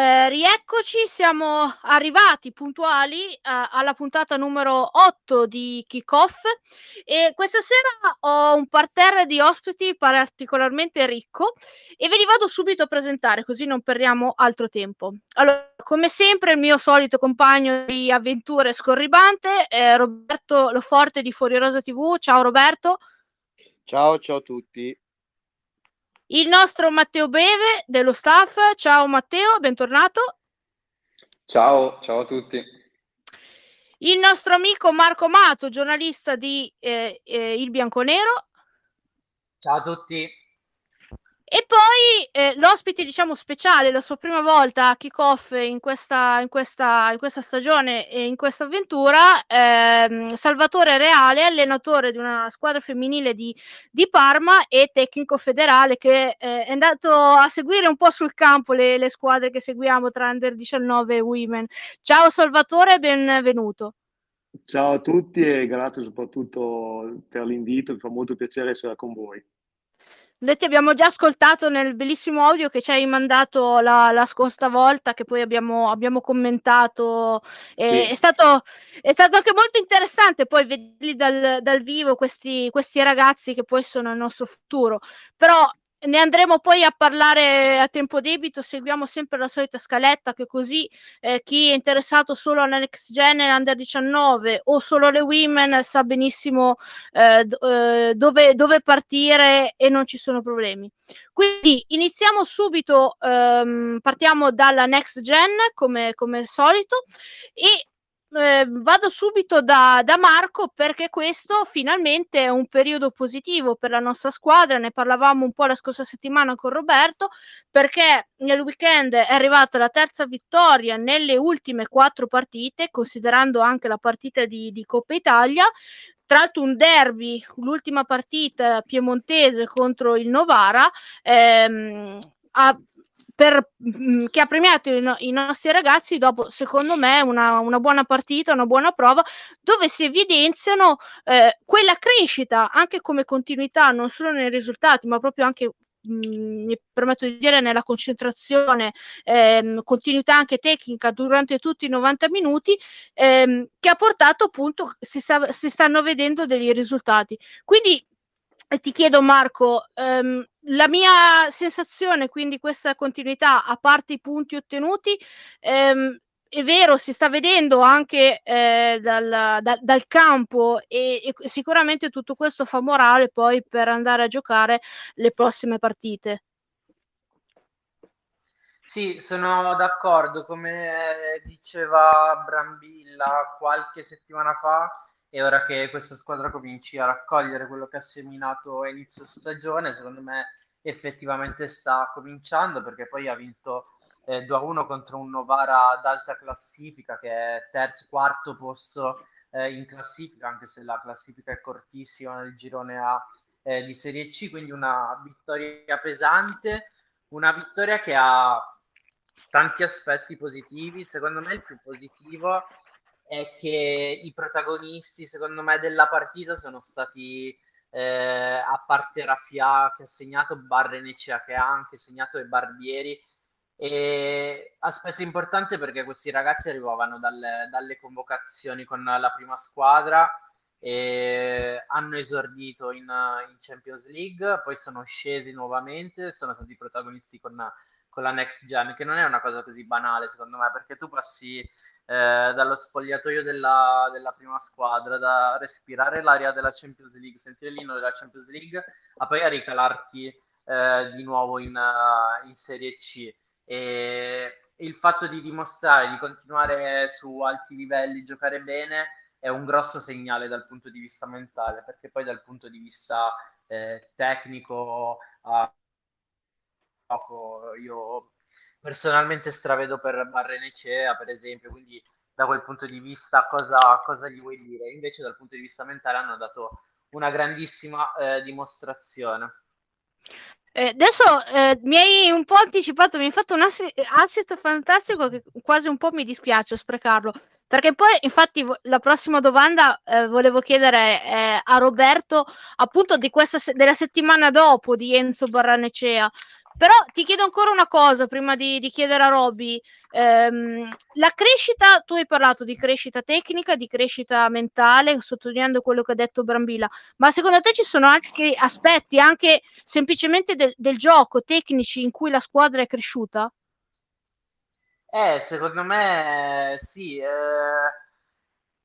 Eh, rieccoci, siamo arrivati puntuali eh, alla puntata numero 8 di Kickoff e questa sera ho un parterre di ospiti particolarmente ricco e ve li vado subito a presentare così non perdiamo altro tempo. Allora, come sempre il mio solito compagno di avventure scorribante, eh, Roberto Loforte di Fuori Rosa TV. Ciao Roberto. Ciao, ciao a tutti. Il nostro Matteo Beve dello staff. Ciao Matteo, bentornato. Ciao, ciao a tutti. Il nostro amico Marco Mato, giornalista di eh, eh, Il Bianconero. Ciao a tutti. E poi eh, l'ospite, diciamo, speciale, la sua prima volta a kick-off in questa, in questa, in questa stagione e in questa avventura, ehm, Salvatore Reale, allenatore di una squadra femminile di, di Parma e tecnico federale che eh, è andato a seguire un po' sul campo le, le squadre che seguiamo tra Under 19 e Women. Ciao Salvatore, benvenuto. Ciao a tutti e grazie soprattutto per l'invito, mi fa molto piacere essere con voi. Noi ti abbiamo già ascoltato nel bellissimo audio che ci hai mandato la, la scorsa volta, che poi abbiamo, abbiamo commentato. Sì. È, stato, è, stato, anche molto interessante poi vederli dal, dal vivo questi, questi ragazzi che poi sono il nostro futuro. Però ne andremo poi a parlare a tempo debito, seguiamo sempre la solita scaletta che così eh, chi è interessato solo alla next gen e under 19 o solo alle women sa benissimo eh, eh, dove, dove, partire e non ci sono problemi. Quindi iniziamo subito, ehm, partiamo dalla next gen come, come al solito e eh, vado subito da, da, Marco perché questo finalmente è un periodo positivo per la nostra squadra. Ne parlavamo un po' la scorsa settimana con Roberto perché nel weekend è arrivata la terza vittoria nelle ultime quattro partite, considerando anche la partita di, di Coppa Italia. Tra l'altro un derby, l'ultima partita piemontese contro il Novara, ehm, ha per, mh, che ha premiato i, no- i, nostri ragazzi dopo, secondo me, una, una, buona partita, una buona prova, dove si evidenziano eh, quella crescita anche come continuità, non solo nei risultati, ma proprio anche mi permetto di dire nella concentrazione, ehm, continuità anche tecnica durante tutti i 90 minuti, ehm, che ha portato appunto, si, sta, si stanno vedendo dei risultati. Quindi ti chiedo Marco, ehm, la mia sensazione, quindi questa continuità, a parte i punti ottenuti, ehm, è vero, si sta vedendo anche eh, dal, da, dal, campo e, e, sicuramente tutto questo fa morale poi per andare a giocare le prossime partite. Sì, sono d'accordo, come diceva Brambilla qualche settimana fa, e ora che questa squadra cominci a raccogliere quello che ha seminato a inizio stagione, secondo me effettivamente sta cominciando perché poi ha vinto eh, 2-1 contro un Novara ad alta classifica che è terzo, quarto posto eh, in classifica, anche se la classifica è cortissima nel girone A eh, di Serie C, quindi una vittoria pesante, una vittoria che ha tanti aspetti positivi, secondo me il più positivo è che i protagonisti, secondo me, della partita sono stati, eh, a parte Rafia che ha segnato, Barrenecea che ha anche segnato e Barbieri. E aspetto importante perché questi ragazzi arrivavano dalle, dalle convocazioni con la prima squadra e hanno esordito in, in, Champions League, poi sono scesi nuovamente, sono stati protagonisti con, con la Next Gen, che non è una cosa così banale secondo me, perché tu passi eh, dallo spogliatoio della, della, prima squadra, da respirare l'aria della Champions League, sentire l'inno della Champions League, a poi a ricalarti eh, di nuovo in, uh, in, Serie C. E il fatto di dimostrare di continuare su alti livelli, giocare bene, è un grosso segnale dal punto di vista mentale, perché poi dal punto di vista eh, tecnico, gioco. Io personalmente stravedo per Barrenecea, per esempio, quindi da quel punto di vista cosa, cosa, gli vuoi dire? Invece dal punto di vista mentale hanno dato una grandissima eh, dimostrazione. Eh, adesso eh, mi hai un po' anticipato, mi hai fatto un assist, assist fantastico che quasi un po' mi dispiace sprecarlo. Perché poi, infatti, la prossima domanda eh, volevo chiedere eh, a Roberto, appunto, se- della settimana dopo di Enzo Barranecea. Però ti chiedo ancora una cosa prima di, di chiedere a Roby. Ehm, la crescita, tu hai parlato di crescita tecnica, di crescita mentale, sottolineando quello che ha detto Brambilla, ma secondo te ci sono altri aspetti, anche semplicemente del, del gioco, tecnici, in cui la squadra è cresciuta? Eh, secondo me sì. Eh,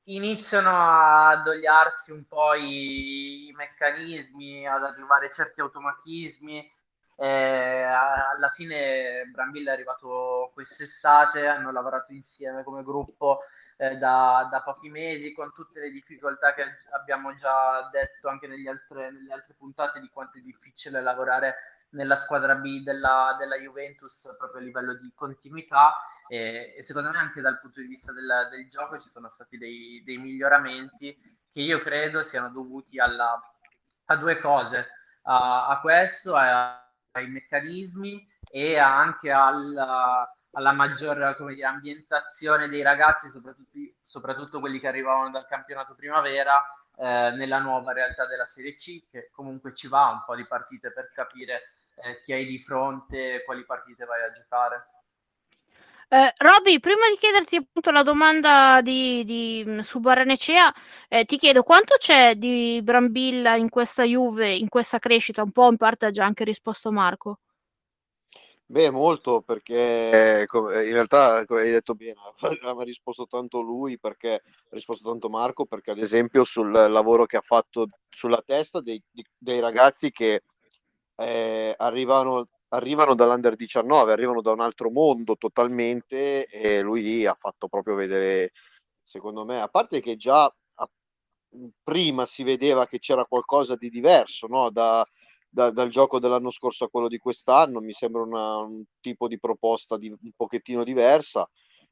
iniziano a dogliarsi un po' i, i meccanismi, ad arrivare certi automatismi eh, alla fine Brambilla è arrivato quest'estate, hanno lavorato insieme come gruppo eh, da, da, pochi mesi con tutte le difficoltà che abbiamo già detto anche altre, nelle altre puntate di quanto è difficile lavorare nella squadra B della, della Juventus proprio a livello di continuità. E, e, secondo me anche dal punto di vista del, del gioco ci sono stati dei, dei, miglioramenti che io credo siano dovuti alla, a due cose, a, a questo, a, ai meccanismi e anche alla, alla maggior dire, ambientazione dei ragazzi, soprattutto, soprattutto, quelli che arrivavano dal campionato primavera, eh, nella nuova realtà della Serie C, che comunque ci va un po' di partite per capire eh, chi hai di fronte, quali partite vai a giocare. Eh, Robby, prima di chiederti appunto la domanda di, di, su Baranecea, eh, ti chiedo quanto c'è di Brambilla in questa Juve, in questa crescita? Un po' in parte ha già anche risposto Marco. Beh, molto perché in realtà hai detto bene, ha risposto tanto lui perché ha risposto tanto Marco perché ad esempio sul lavoro che ha fatto sulla testa dei, dei ragazzi che eh, arrivano arrivano dall'Under 19, arrivano da un altro mondo totalmente e lui lì ha fatto proprio vedere, secondo me, a parte che già prima si vedeva che c'era qualcosa di diverso no? da, da, dal gioco dell'anno scorso a quello di quest'anno, mi sembra una, un tipo di proposta di, un pochettino diversa,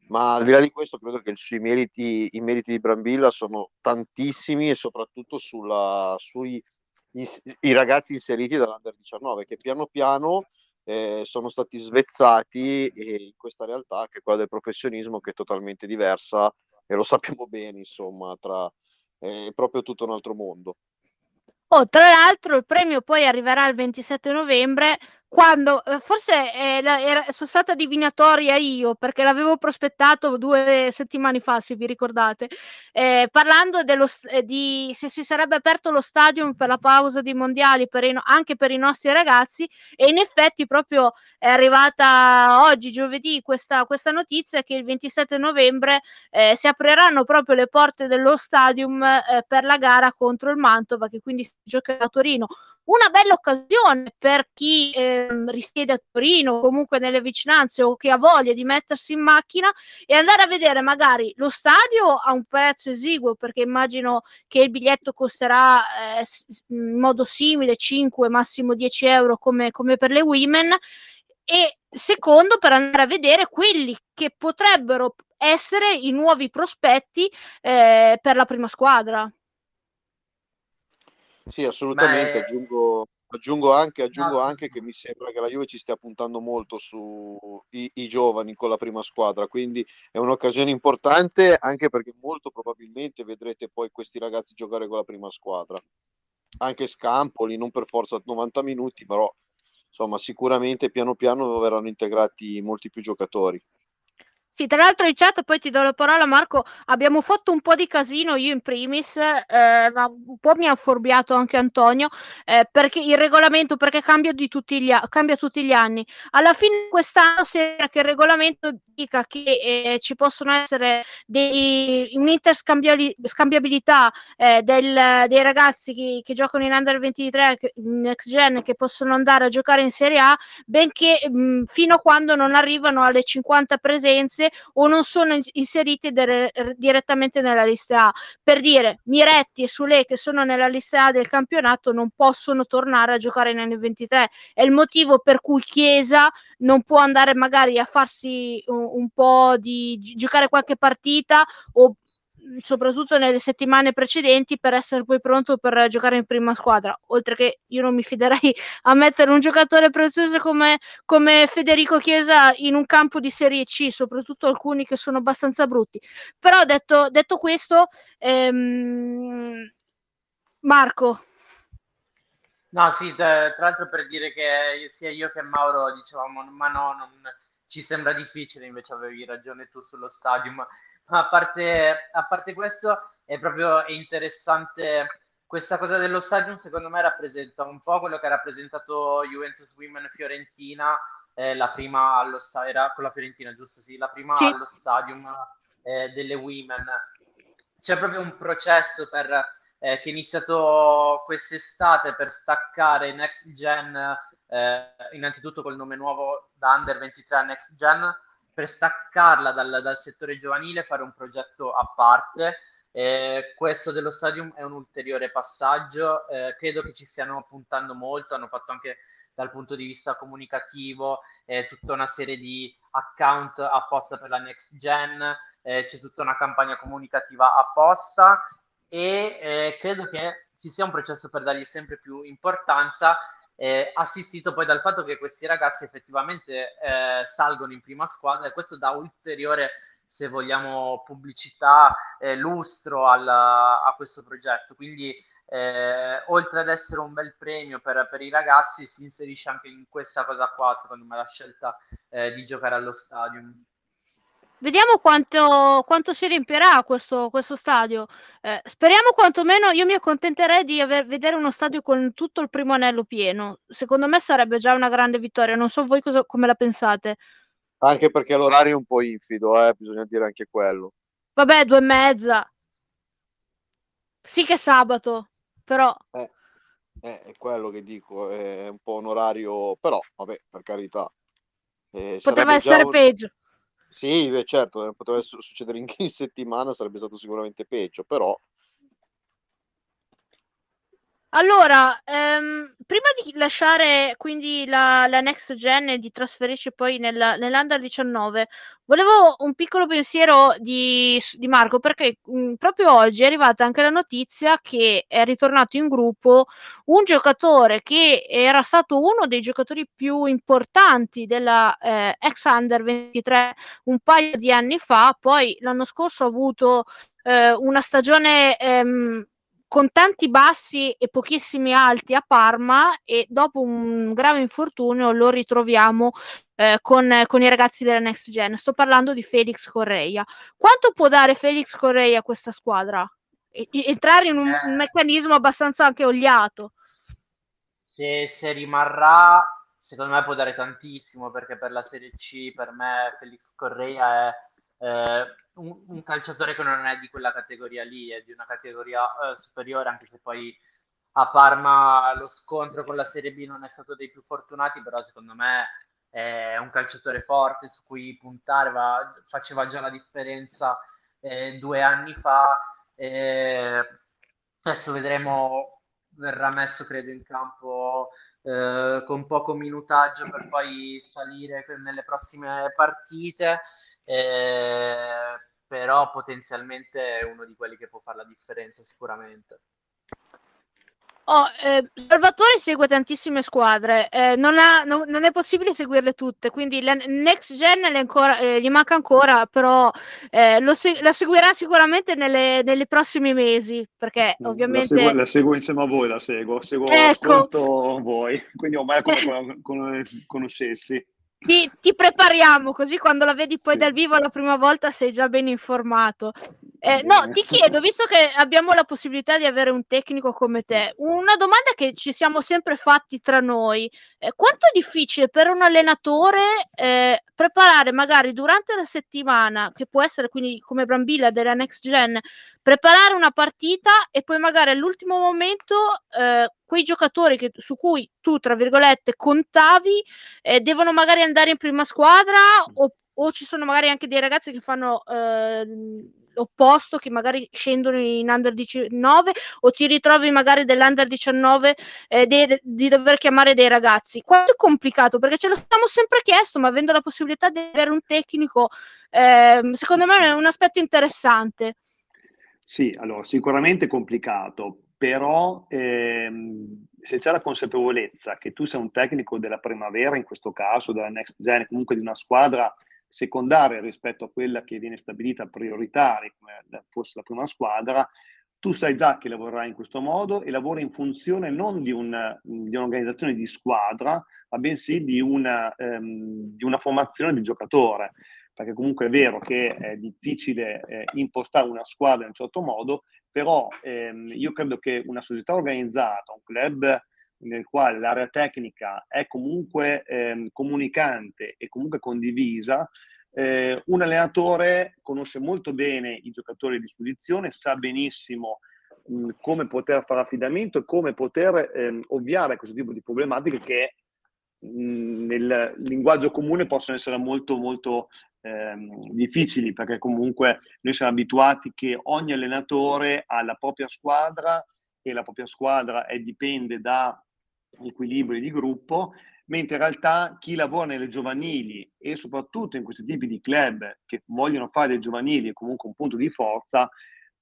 ma al di là di questo credo che sui meriti, i meriti di Brambilla sono tantissimi e soprattutto sulla, sui i, i ragazzi inseriti dall'Under 19 che piano piano eh, sono stati svezzati in questa realtà che è quella del professionismo che è totalmente diversa e lo sappiamo bene insomma tra, è proprio tutto un altro mondo. Oh, tra l'altro il premio poi arriverà il 27 novembre quando eh, forse eh, era, sono stata divinatoria io perché l'avevo prospettato due settimane fa, se vi ricordate, eh, parlando dello, eh, di se si sarebbe aperto lo stadium per la pausa dei mondiali per i, anche per i nostri ragazzi e in effetti proprio è arrivata oggi, giovedì, questa, questa notizia che il 27 novembre eh, si apriranno proprio le porte dello stadium eh, per la gara contro il Mantova che quindi si giocherà a Torino una bella occasione per chi eh, risiede a Torino, comunque nelle vicinanze o che ha voglia di mettersi in macchina e andare a vedere magari lo stadio a un prezzo esiguo, perché immagino che il biglietto costerà eh, in modo simile 5, massimo 10 euro come, come per le women. E secondo, per andare a vedere quelli che potrebbero essere i nuovi prospetti eh, per la prima squadra. Sì, assolutamente. È... Aggiungo, aggiungo, anche, aggiungo no. anche, che mi sembra che la Juve ci stia puntando molto sui giovani con la prima squadra, quindi è un'occasione importante anche perché molto probabilmente vedrete poi questi ragazzi giocare con la prima squadra. Anche Scampoli, non per forza 90 minuti, però insomma sicuramente piano piano verranno integrati molti più giocatori. Sì, tra l'altro in chat, poi ti do la parola Marco, abbiamo fatto un po' di casino io in primis, eh, ma un po' mi ha forbiato anche Antonio, eh, perché il regolamento, perché cambia, tutti gli, cambia tutti gli anni. Alla fine quest'anno sembra che il regolamento dica che eh, ci possono essere dei, un'interscambiabilità eh, del, dei ragazzi che, che, giocano in Under 23, in Next Gen, che possono andare a giocare in Serie A, benché mh, fino a quando non arrivano alle 50 presenze esperienze o non sono inseriti de- direttamente nella lista A. Per dire, Miretti e Sule che sono nella lista A del campionato non possono tornare a giocare nel 23. È il motivo per cui Chiesa non può andare magari a farsi un, un po' di giocare qualche partita o soprattutto nelle settimane precedenti per essere poi pronto per giocare in prima squadra oltre che io non mi fiderei a mettere un giocatore prezioso come, come Federico Chiesa in un campo di Serie C soprattutto alcuni che sono abbastanza brutti però detto, detto questo ehm... Marco No, sì, tra, tra l'altro per dire che sia io che Mauro dicevamo, ma no, non, ci sembra difficile, invece avevi ragione tu sullo stadium. Ma a parte, a parte questo, è proprio interessante questa cosa dello stadium, secondo me rappresenta un po' quello che ha rappresentato Juventus Women Fiorentina, eh, la prima allo stadio, era con la Fiorentina, giusto? Sì, la prima sì. allo stadium eh, delle Women. C'è proprio un processo per eh, che è iniziato quest'estate per staccare Next Gen, eh, innanzitutto col nome nuovo da Under 23 a Next Gen, per staccarla dal, dal settore giovanile, fare un progetto a parte. Eh, questo dello stadium è un ulteriore passaggio, eh, credo che ci stiano puntando molto, hanno fatto anche dal punto di vista comunicativo eh, tutta una serie di account apposta per la next gen, eh, c'è tutta una campagna comunicativa apposta e eh, credo che ci sia un processo per dargli sempre più importanza, eh, assistito poi dal fatto che questi ragazzi effettivamente eh, salgono in prima squadra e questo dà ulteriore, se vogliamo, pubblicità, eh, lustro alla, a questo progetto. Quindi eh, oltre ad essere un bel premio per, per, i ragazzi, si inserisce anche in questa cosa qua, secondo me, la scelta eh, di giocare allo stadium. Vediamo quanto, quanto si riempirà questo, questo stadio. Eh, speriamo quantomeno, io mi accontenterei di aver, vedere uno stadio con tutto il primo anello pieno. Secondo me sarebbe già una grande vittoria. Non so voi cosa, come la pensate. Anche perché l'orario è un po' infido, eh, bisogna dire anche quello. Vabbè, due e mezza. Sì che sabato, però... Eh, eh, è quello che dico, è un po' un orario, però, vabbè, per carità. Eh, Poteva essere un... peggio sì, beh, certo, eh, poteva succedere in, in settimana, sarebbe stato sicuramente peggio, però allora, ehm, prima di lasciare quindi la, la, next gen e di trasferirci poi nella, nell'Under 19, volevo un piccolo pensiero di, di Marco perché mh, mm, proprio oggi è arrivata anche la notizia che è ritornato in gruppo un giocatore che era stato uno dei giocatori più importanti della eh, ex Under 23 un paio di anni fa, poi l'anno scorso ha avuto eh, una stagione... Ehm, con tanti bassi e pochissimi alti a Parma e dopo un grave infortunio lo ritroviamo eh, con, con, i ragazzi della Next Gen. Sto parlando di Felix Correia. Quanto può dare Felix Correia a questa squadra? E, entrare in un, eh, un, meccanismo abbastanza anche oliato. Se, se rimarrà, secondo me può dare tantissimo perché per la Serie C per me Felix Correia è eh, un, un, calciatore che non è di quella categoria lì, è di una categoria eh, superiore, anche se poi a Parma lo scontro con la Serie B non è stato dei più fortunati, però secondo me è un calciatore forte su cui puntare, va, faceva già la differenza eh, due anni fa. adesso vedremo, verrà messo credo in campo eh, con poco minutaggio per poi salire nelle prossime partite eh, però potenzialmente è uno di quelli che può fare la differenza sicuramente. Oh, eh, Salvatore segue tantissime squadre, eh, non, ha, no, non, è possibile seguirle tutte, quindi la next gen ancora, eh, gli manca ancora, però eh, se- la seguirà sicuramente nelle, nei prossimi mesi, perché ovviamente... La seguo, la seguo, insieme a voi, la seguo, seguo ecco. voi, quindi ormai è come con, conoscessi ti, ti, prepariamo così quando la vedi poi sì. dal vivo la prima volta sei già ben informato. Eh, no, ti chiedo, visto che abbiamo la possibilità di avere un tecnico come te, una domanda che ci siamo sempre fatti tra noi, eh, quanto è difficile per un allenatore eh, preparare magari durante la settimana, che può essere quindi come Brambilla della Next Gen, preparare una partita e poi magari all'ultimo momento eh, quei giocatori che, su cui tu, tra virgolette, contavi, eh, devono magari andare in prima squadra o, o ci sono magari anche dei ragazzi che fanno eh, l'opposto, che magari scendono in under 19 o ti ritrovi magari dell'under 19 eh, dei, di dover chiamare dei ragazzi. Quanto è complicato? Perché ce lo siamo sempre chiesto, ma avendo la possibilità di avere un tecnico, eh, secondo me è un aspetto interessante. Sì, allora sicuramente complicato, però ehm, se c'è la consapevolezza che tu sei un tecnico della primavera, in questo caso della next gen, comunque di una squadra secondaria rispetto a quella che viene stabilita prioritaria, come fosse la prima squadra, tu sai già che lavorerai in questo modo e lavori in funzione non di, un, di un'organizzazione di squadra, ma bensì di una, ehm, di una, formazione di giocatore. Perché comunque è vero che è difficile eh, impostare una squadra in un certo modo, però ehm, io credo che una società organizzata, un club nel quale l'area tecnica è comunque ehm, comunicante e comunque condivisa, eh, un allenatore conosce molto bene i giocatori a disposizione, sa benissimo come poter fare affidamento e come poter ehm, ovviare a questo tipo di problematiche che nel linguaggio comune possono essere molto molto ehm, difficili perché comunque noi siamo abituati che ogni allenatore ha la propria squadra e la propria squadra è, dipende da equilibri di gruppo, mentre in realtà chi lavora nelle giovanili e soprattutto in questi tipi di club che vogliono fare dei giovanili comunque un punto di forza,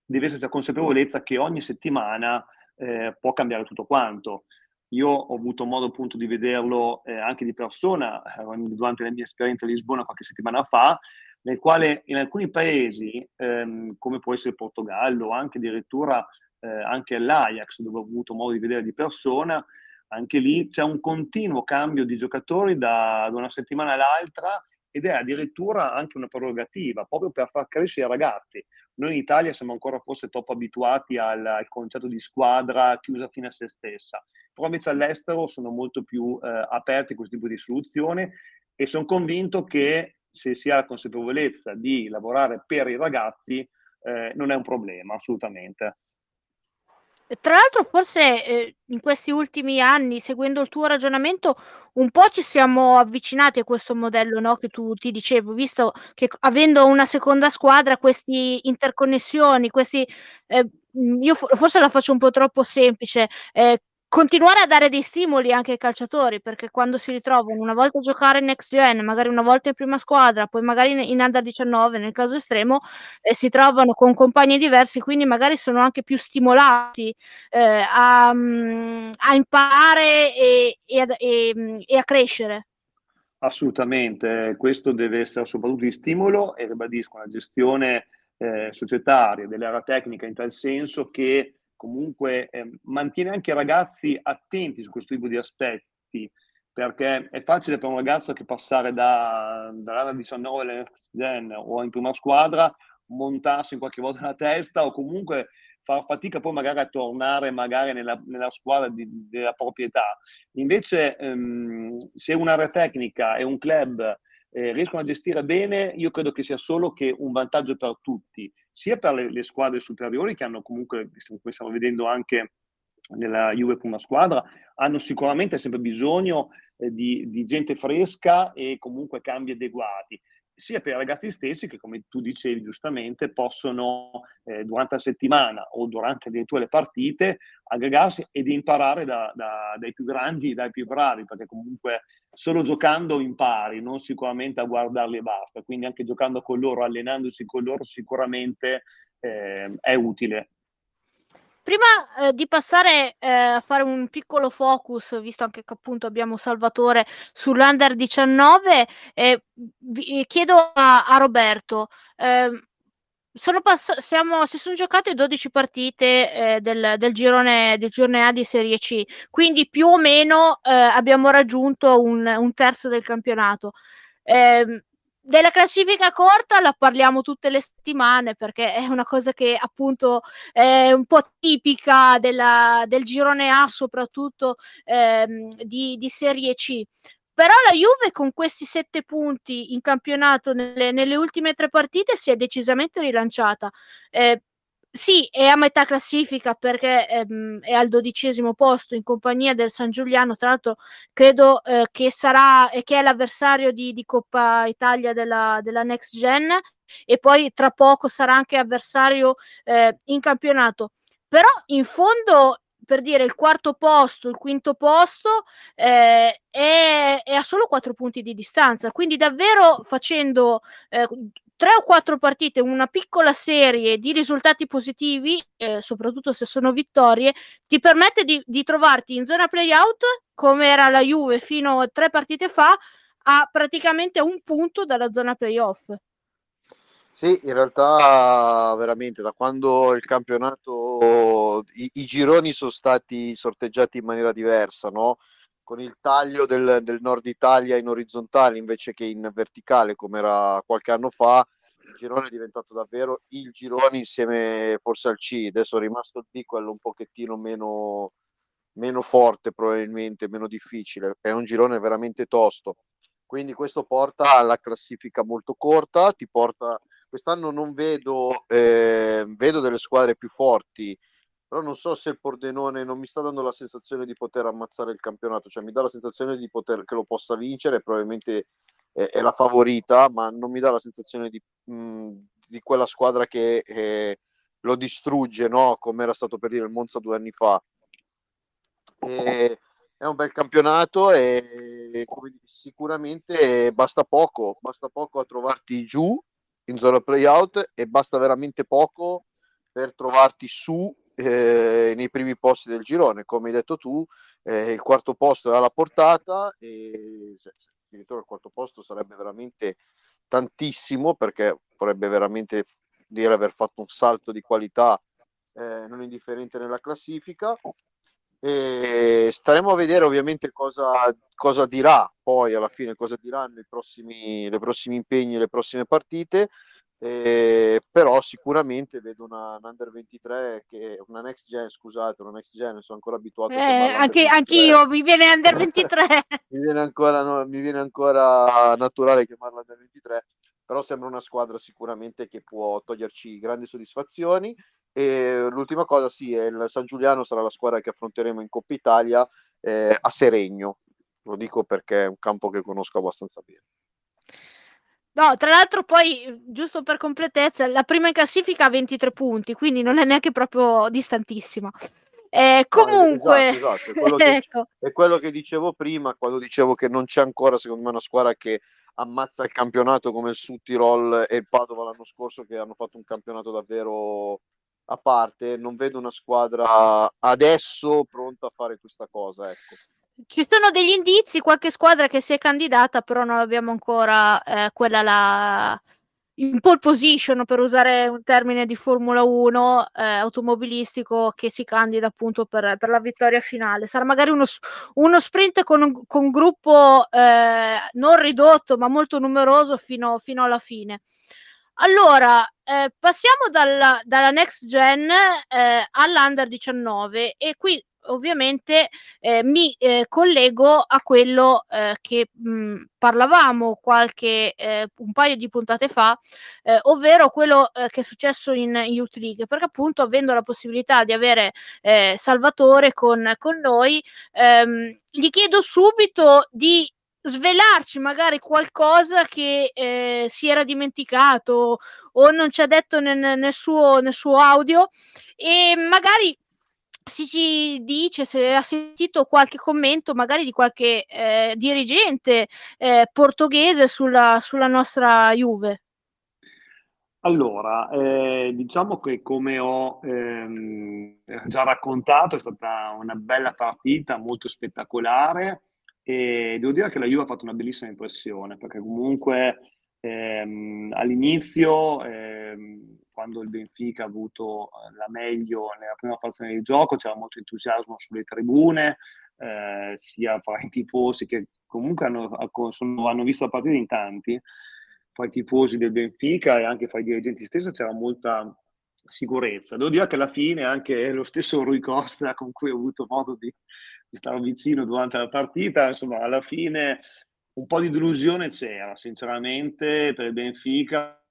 deve esserci la consapevolezza che ogni settimana eh, può cambiare tutto quanto. Io ho avuto modo appunto di vederlo eh, anche di persona eh, durante la mia esperienza a Lisbona qualche settimana fa, nel quale in alcuni paesi, ehm, come può essere il Portogallo, anche addirittura eh, anche l'Ajax, dove ho avuto modo di vedere di persona, anche lì c'è un continuo cambio di giocatori da, da una settimana all'altra ed è addirittura anche una prerogativa, proprio per far crescere i ragazzi. Noi in Italia siamo ancora forse troppo abituati al, al concetto di squadra chiusa fino a se stessa, però invece all'estero sono molto più eh, aperti a questo tipo di soluzione e sono convinto che se si ha la consapevolezza di lavorare per i ragazzi eh, non è un problema assolutamente. Tra l'altro, forse eh, in questi ultimi anni, seguendo il tuo ragionamento, un po' ci siamo avvicinati a questo modello no? che tu ti dicevo, visto che avendo una seconda squadra, queste interconnessioni, questi, eh, io forse la faccio un po' troppo semplice, eh, continuare a dare dei stimoli anche ai calciatori, perché quando si ritrovano una volta a giocare in next gen, magari una volta in prima squadra, poi magari in, under 19 nel caso estremo, eh, si trovano con compagni diversi, quindi magari sono anche più stimolati eh, a, mm, a, imparare e, e, a, e, e a crescere. Assolutamente, questo deve essere soprattutto di stimolo e ribadisco una gestione eh, societaria dell'area tecnica in tal senso che comunque eh, mantiene anche i ragazzi attenti su questo tipo di aspetti, perché è facile per un ragazzo che passare da, dall'anno 19 all'next gen o in prima squadra, montarsi in qualche volta la testa o comunque far fatica poi magari a tornare magari nella, nella squadra di, della proprietà. Invece ehm, se un'area tecnica e un club eh, riescono a gestire bene, io credo che sia solo che un vantaggio per tutti, sia per le, le squadre superiori che hanno comunque, come stiamo vedendo anche nella Juve prima squadra, hanno sicuramente sempre bisogno eh, di, di, gente fresca e comunque cambi adeguati sia per i ragazzi stessi che, come tu dicevi giustamente, possono eh, durante la settimana o durante addirittura le partite aggregarsi ed imparare da, da, dai più grandi e dai più bravi, perché comunque solo giocando impari, non sicuramente a guardarli e basta. Quindi anche giocando con loro, allenandosi con loro, sicuramente eh, è utile. Prima eh, di passare eh, a fare un piccolo focus, visto anche che appunto abbiamo Salvatore sull'Under 19, eh, vi, chiedo a, a Roberto, ehm, sono pass- siamo, si sono giocate 12 partite eh, del, del, girone, del, girone, A di Serie C, quindi più o meno eh, abbiamo raggiunto un, un, terzo del campionato. Della classifica corta la parliamo tutte le settimane perché è una cosa che appunto è un po' tipica della, del girone A, soprattutto ehm, di, di, Serie C. Però la Juve con questi sette punti in campionato nelle, nelle ultime tre partite si è decisamente rilanciata. Eh, sì, è a metà classifica perché ehm, è al dodicesimo posto in compagnia del San Giuliano. Tra l'altro, credo eh, che sarà eh, che è l'avversario di, di Coppa Italia della, della, Next Gen e poi tra poco sarà anche avversario eh, in campionato. Però in fondo per dire il quarto posto, il quinto posto eh, è, è, a solo quattro punti di distanza. Quindi davvero facendo eh, tre o quattro partite, una piccola serie di risultati positivi, eh, soprattutto se sono vittorie, ti permette di, di trovarti in zona playout, come era la Juve fino a tre partite fa, a praticamente un punto dalla zona playoff. Sì, in realtà veramente da quando il campionato, i, i gironi sono stati sorteggiati in maniera diversa, no? Con il taglio del, del, nord Italia in orizzontale invece che in verticale come era qualche anno fa il girone è diventato davvero il girone insieme forse al C. Adesso è rimasto il D quello un pochettino meno, meno forte probabilmente meno difficile. È un girone veramente tosto. Quindi questo porta alla classifica molto corta ti porta quest'anno non vedo eh, vedo delle squadre più forti però non so se il Pordenone non mi sta dando la sensazione di poter ammazzare il campionato, cioè mi dà la sensazione di poter, che lo possa vincere, probabilmente è, è la favorita, ma non mi dà la sensazione di, mh, di quella squadra che eh, lo distrugge, no? come era stato per dire il Monza due anni fa. E, è un bel campionato e sicuramente basta poco, basta poco a trovarti giù in zona playout e basta veramente poco per trovarti su eh, nei primi posti del girone. Come hai detto tu, eh, il quarto posto è alla portata e se addirittura il quarto posto sarebbe veramente tantissimo perché vorrebbe veramente dire aver fatto un salto di qualità eh, non indifferente nella classifica. E staremo a vedere ovviamente cosa, cosa dirà poi alla fine, cosa diranno i prossimi, le prossimi impegni, le prossime partite. Eh, però sicuramente vedo una, un under 23 che una next gen scusate una next gen sono ancora abituato eh, a anche anch'io mi viene under 23 mi, viene ancora, no, mi viene ancora naturale chiamarla under 23 però sembra una squadra sicuramente che può toglierci grandi soddisfazioni. E l'ultima cosa sì è il San Giuliano sarà la squadra che affronteremo in Coppa Italia eh, a Seregno. Lo dico perché è un campo che conosco abbastanza bene No, tra l'altro poi, giusto per completezza, la prima in classifica ha 23 punti, quindi non è neanche proprio distantissima. Eh, comunque, no, esatto, esatto. È, quello che, ecco. è, quello che, dicevo prima, quando dicevo che non c'è ancora, secondo me, una squadra che ammazza il campionato come il Sud Tirol e il Padova l'anno scorso, che hanno fatto un campionato davvero a parte. Non vedo una squadra adesso pronta a fare questa cosa. Ecco. Ci sono degli indizi, qualche squadra che si è candidata, però non abbiamo ancora eh, quella la in pole position, per usare un termine di Formula 1 eh, automobilistico, che si candida appunto per, per, la vittoria finale. Sarà magari uno, uno sprint con un con gruppo eh, non ridotto, ma molto numeroso fino, fino alla fine. Allora, eh, passiamo dalla, dalla, next gen eh, all'under 19 e qui ovviamente eh, mi eh, collego a quello eh, che mh, parlavamo qualche eh, un paio di puntate fa, eh, ovvero quello eh, che è successo in Youth League, perché appunto avendo la possibilità di avere Salvatore con, con noi, ehm, gli chiedo subito di svelarci magari qualcosa che eh, si era dimenticato o non ci ha detto nel, nel, suo, nel suo audio e magari si ci dice se ha sentito qualche commento magari di qualche eh, dirigente eh, portoghese sulla, sulla, nostra Juve. Allora, eh, diciamo che come ho ehm, già raccontato è stata una bella partita, molto spettacolare e devo dire che la Juve ha fatto una bellissima impressione perché comunque ehm, all'inizio ehm, quando il Benfica ha avuto eh, la meglio nella prima frazione di gioco, c'era molto entusiasmo sulle tribune, eh, sia fra i tifosi che comunque hanno, sono, hanno, visto la partita in tanti, fra i tifosi del Benfica e anche fra i dirigenti stessi c'era molta sicurezza. Devo dire che alla fine anche lo stesso Rui Costa con cui ho avuto modo di, di stare vicino durante la partita, insomma alla fine un po' di delusione c'era, sinceramente, per il Benfica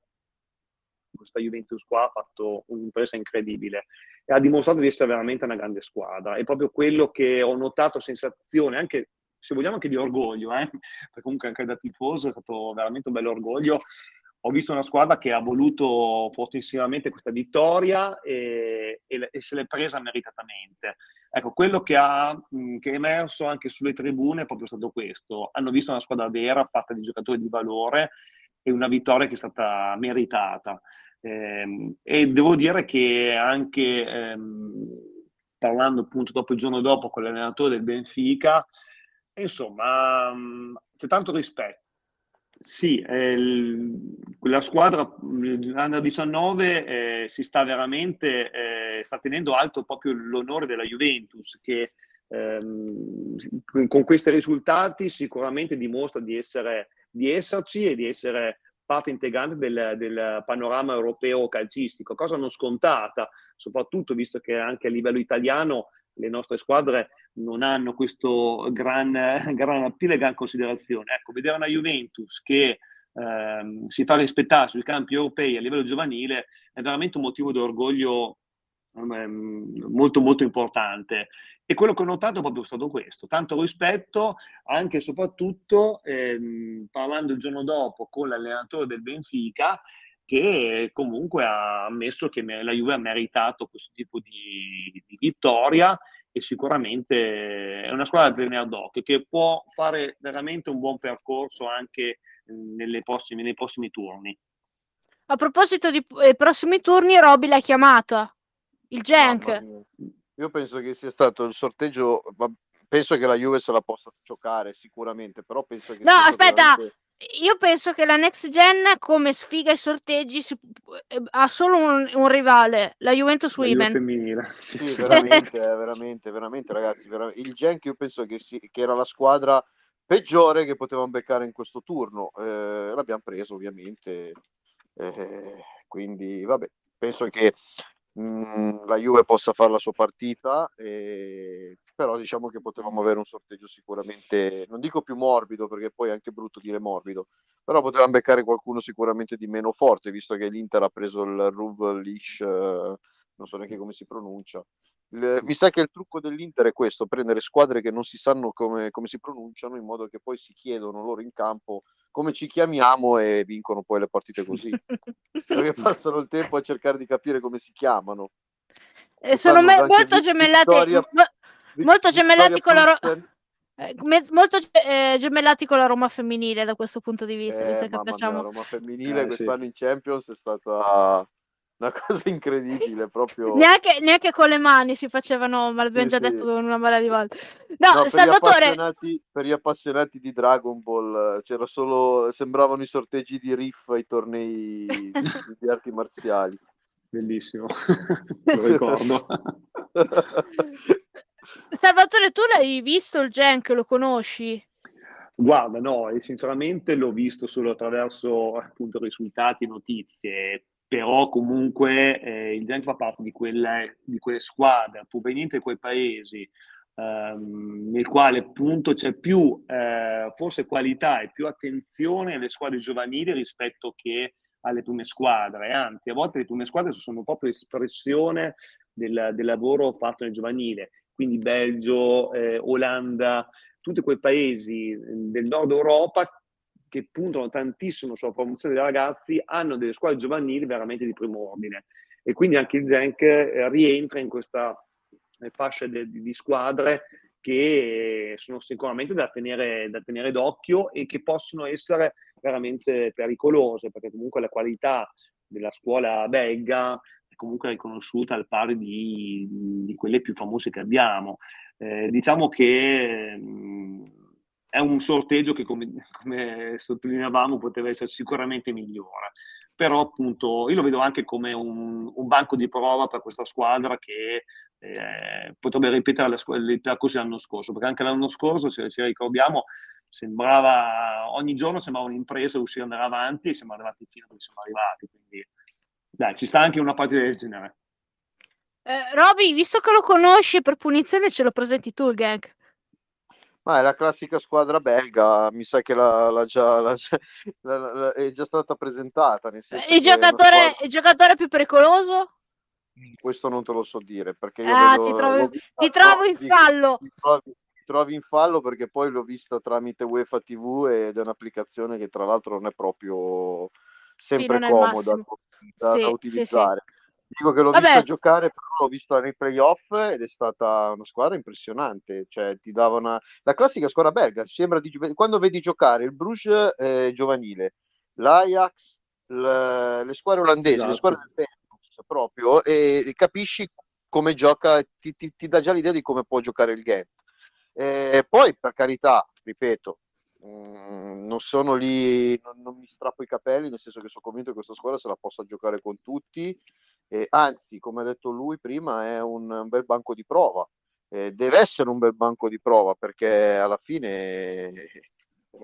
questa Juventus qua ha fatto un'impresa incredibile e ha dimostrato di essere veramente una grande squadra. È proprio quello che ho notato, sensazione, anche se vogliamo anche di orgoglio, eh? perché comunque anche da tifoso è stato veramente un bel orgoglio. Ho visto una squadra che ha voluto fortissimamente questa vittoria e, e, e se l'è presa meritatamente. Ecco, quello che, ha, che è emerso anche sulle tribune è proprio stato questo. Hanno visto una squadra vera, fatta di giocatori di valore e una vittoria che è stata meritata. Eh, e devo dire che anche ehm, parlando appunto dopo il giorno dopo con l'allenatore del Benfica, insomma, um, c'è tanto rispetto. Sì, eh, la squadra Under 19 eh, si sta veramente, eh, sta tenendo alto proprio l'onore della Juventus che ehm, con questi risultati sicuramente dimostra di, essere, di esserci e di essere parte integrante del, del, panorama europeo calcistico, cosa non scontata, soprattutto visto che anche a livello italiano le nostre squadre non hanno questo gran, gran appeal e gran considerazione. Ecco, vedere una Juventus che ehm, si fa rispettare sui campi europei a livello giovanile è veramente un motivo di orgoglio ehm, molto molto importante. E quello che ho notato è proprio stato questo, tanto rispetto anche e soprattutto ehm, parlando il giorno dopo con l'allenatore del Benfica che comunque ha ammesso che la Juve ha meritato questo tipo di, di vittoria e sicuramente è una squadra da tenere d'occhio che può fare veramente un buon percorso anche prossime, nei prossimi turni. A proposito di eh, prossimi turni, Roby l'ha chiamato, il Genk. Io penso che sia stato il sorteggio, penso che la Juve se la possa giocare sicuramente, però penso che... No, aspetta, veramente io penso che la next gen come sfiga i sorteggi si, eh, ha solo un, un, rivale, la Juventus la Women. Femminile. Sì, veramente, eh, veramente, veramente ragazzi, veramente. il Genk io penso che, si, che, era la squadra peggiore che potevamo beccare in questo turno, eh, l'abbiamo preso ovviamente, eh, quindi vabbè, penso che mm, la Juve possa fare la sua partita, eh, però diciamo che potevamo avere un sorteggio sicuramente, non dico più morbido, perché poi è anche brutto dire morbido, però potevamo beccare qualcuno sicuramente di meno forte, visto che l'Inter ha preso il Ruv Lish, eh, non so neanche come si pronuncia. Mi sa che il trucco dell'Inter è questo, prendere squadre che non si sanno come, come si pronunciano, in modo che poi si chiedono loro in campo come ci chiamiamo e vincono poi le partite così. Perché passano il tempo a cercare di capire come si chiamano. Eh, sono me- molto gemellati, Vittoria, mo- molto gemellati con la Roma. Eh, molto eh, gemellati con la Roma femminile da questo punto di vista. Eh, che facciamo... La Roma femminile eh, quest'anno sì. in Champions è stata una cosa incredibile proprio neanche, neanche, con le mani si facevano ma l'abbiamo sì, già sì. detto una marea di volte. No, no Salvatore per gli, per gli, appassionati di Dragon Ball c'era solo sembravano i sorteggi di Riff ai tornei di arti marziali. Bellissimo. Lo ricordo. Salvatore tu l'hai visto il Genk lo conosci? Guarda, no, sinceramente l'ho visto solo attraverso appunto risultati, notizie, però comunque eh, il Genk fa parte di quelle, di quelle squadre provenienti da quei paesi ehm, nel quale appunto c'è più eh, forse qualità e più attenzione alle squadre giovanili rispetto che alle prime squadre, anzi a volte le prime squadre sono proprio espressione del, del lavoro fatto nel giovanile, quindi Belgio, eh, Olanda, tutti quei paesi del nord Europa che puntano tantissimo sulla promozione dei ragazzi, hanno delle squadre giovanili veramente di primo ordine. E quindi anche il Genk eh, rientra in questa eh, fascia de, di squadre che sono sicuramente da tenere, da tenere d'occhio e che possono essere veramente pericolose, perché comunque la qualità della scuola belga è comunque riconosciuta al pari di, di quelle più famose che abbiamo. Eh, diciamo che mh, è un sorteggio che, come, come sottolineavamo, poteva essere sicuramente migliore. Però appunto io lo vedo anche come un, un banco di prova per questa squadra che eh, potrebbe ripetere il percorso dell'anno scorso, perché anche l'anno scorso, se ci ricordiamo, sembrava ogni giorno sembrava un'impresa uscire andare avanti e siamo arrivati fino a dove siamo arrivati. Quindi dai, ci sta anche una partita del genere. Eh, Roby, visto che lo conosci per punizione, ce lo presenti tu il gag? Ma è la classica squadra belga, mi sa che la, la già, la, la, è già stata presentata. il, giocatore, squadra... il giocatore più pericoloso? Questo non te lo so dire perché ah, vedo, ti, trovi, ti trovo in fallo. Ti trovi, ti trovi, in fallo perché poi l'ho vista tramite UEFA TV ed è un'applicazione che tra l'altro non è proprio sempre sì, comoda da, sì, da utilizzare. Sì, Dico che l'ho Vabbè. vista giocare, però l'ho visto nei playoff ed è stata una squadra impressionante. Cioè, ti dava una... La classica squadra belga, sembra di... quando vedi giocare il Bruges eh, giovanile, l'Ajax, le, le squadre olandesi, esatto. le squadre del Benelux proprio, e, e, capisci come gioca, ti, ti, ti, dà già l'idea di come può giocare il Ghent. E poi, per carità, ripeto, mm, non sono lì, non, non mi strappo i capelli, nel senso che sono convinto che questa squadra se la possa giocare con tutti eh, anzi, come ha detto lui prima, è un, un bel banco di prova. Eh, deve essere un bel banco di prova perché alla fine eh,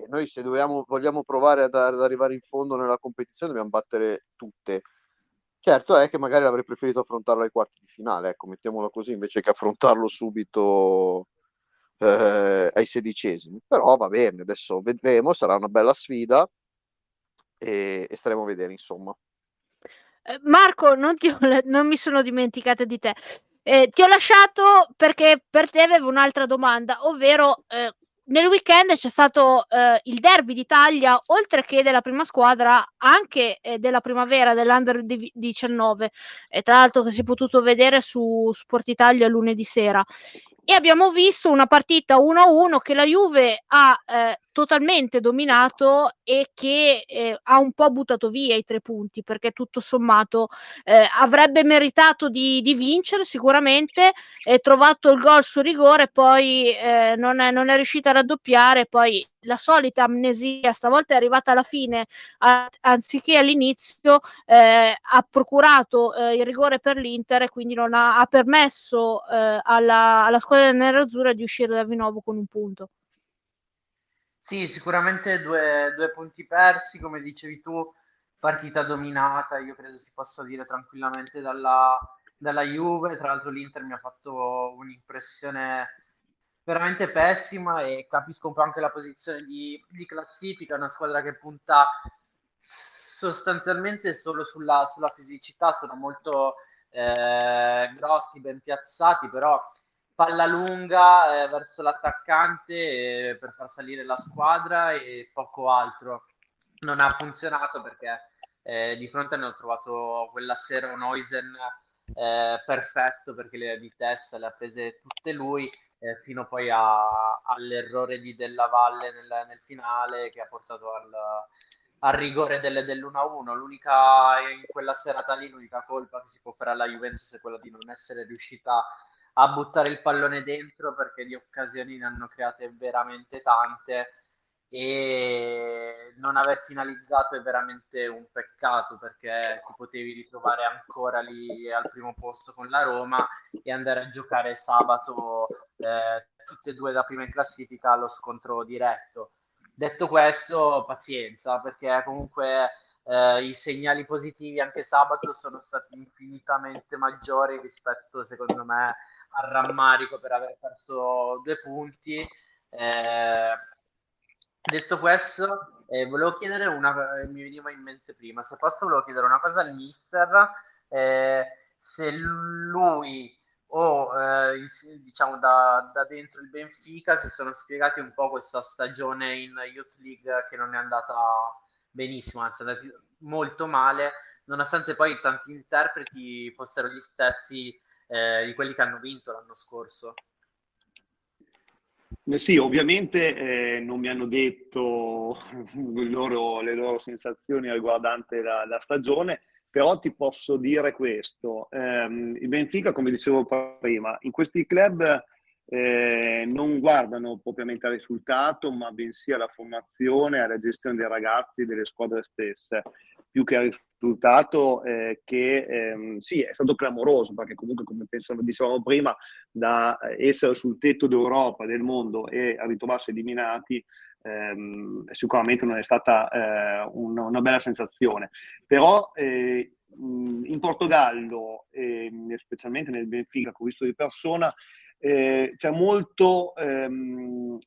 noi se dobbiamo, vogliamo provare ad, ad, arrivare in fondo nella competizione dobbiamo battere tutte. Certo è che magari avrei preferito affrontarlo ai quarti di finale, ecco, mettiamolo così, invece che affrontarlo subito eh, ai sedicesimi. Però va bene, adesso vedremo, sarà una bella sfida e, e staremo a vedere, insomma. Eh, Marco, non, ho, non, mi sono dimenticata di te. Eh, ti ho lasciato perché per te avevo un'altra domanda, ovvero eh, nel weekend c'è stato eh, il derby d'Italia, oltre che della prima squadra, anche eh, della primavera dell'Under 19, e tra l'altro che si è potuto vedere su Sport Italia lunedì sera. E abbiamo visto una partita 1-1 che la Juve ha eh, totalmente dominato e che eh, ha un po' buttato via i tre punti perché tutto sommato eh, avrebbe meritato di, di vincere sicuramente, è trovato il gol su rigore, poi eh, non, è, non è riuscita a raddoppiare, poi la solita amnesia, stavolta è arrivata alla fine, a, anziché all'inizio, eh, ha procurato eh, il rigore per l'Inter e quindi non ha, ha permesso eh, alla, alla squadra nerazzurra di uscire da Vinovo con un punto. Sì, sicuramente due, due punti persi, come dicevi tu, partita dominata, io credo si possa dire tranquillamente dalla, dalla Juve, tra l'altro l'Inter mi ha fatto un'impressione veramente pessima e capisco un po' anche la posizione di, di classifica, una squadra che punta sostanzialmente solo sulla, sulla fisicità, sono molto eh, grossi, ben piazzati, però palla lunga eh, verso l'attaccante eh, per far salire la squadra e poco altro. Non ha funzionato perché eh, di fronte hanno trovato quella sera un Oisen eh, perfetto perché le di testa le ha prese tutte lui eh, fino poi a, all'errore di Della Valle nel, nel finale che ha portato al, al rigore delle, dell'1-1. L'unica in quella serata lì, l'unica colpa che si può fare alla Juventus è quella di non essere riuscita a buttare il pallone dentro perché di occasioni ne hanno create veramente tante e non aver finalizzato è veramente un peccato perché ti potevi ritrovare ancora lì al primo posto con la Roma e andare a giocare sabato eh, tutte e due da prima in classifica allo scontro diretto. Detto questo, pazienza perché comunque eh, i segnali positivi anche sabato sono stati infinitamente maggiori rispetto secondo me al rammarico per aver perso due punti. Eh, detto questo, eh, volevo chiedere una, mi veniva in mente prima, se posso volevo chiedere una cosa al mister, eh, se lui o eh, diciamo da, da, dentro il Benfica si sono spiegati un po' questa stagione in Youth League che non è andata benissimo, anzi è andata molto male, nonostante poi tanti interpreti fossero gli stessi eh, di quelli che hanno vinto l'anno scorso? Eh sì, ovviamente eh, non mi hanno detto loro, le loro sensazioni riguardante la, la, stagione, però ti posso dire questo. Eh, il Benfica, come dicevo prima, in questi club eh, non guardano propriamente al risultato, ma bensì alla formazione, alla gestione dei ragazzi delle squadre stesse più che al risultato eh, che ehm, sì, è stato clamoroso, perché comunque, come pensavo, dicevamo prima, da essere sul tetto d'Europa, del mondo e a ritrovarsi eliminati, ehm, sicuramente non è stata eh, un, una bella sensazione. Però eh, in Portogallo, specialmente nel Benfica, che ho visto di persona, eh, c'è molto... Ehm,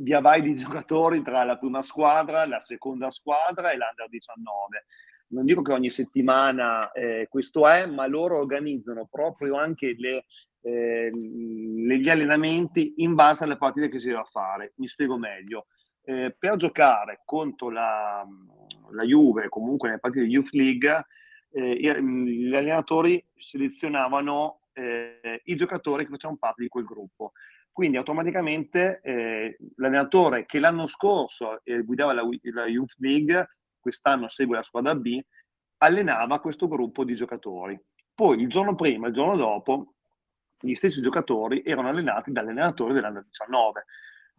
via vai di giocatori tra la prima squadra, la seconda squadra e l'Under 19. Non dico che ogni settimana eh, questo è, ma loro organizzano proprio anche le, eh, gli allenamenti in base alle partite che si deve fare. Mi spiego meglio. Eh, per giocare contro la, la Juve, comunque nelle partite di Youth League, eh, gli allenatori selezionavano eh, i giocatori che facevano parte di quel gruppo. Quindi automaticamente eh, l'allenatore che l'anno scorso eh, guidava la, la, Youth League, quest'anno segue la squadra B, allenava questo gruppo di giocatori. Poi il giorno prima, il giorno dopo, gli stessi giocatori erano allenati dall'allenatore dell'anno 19.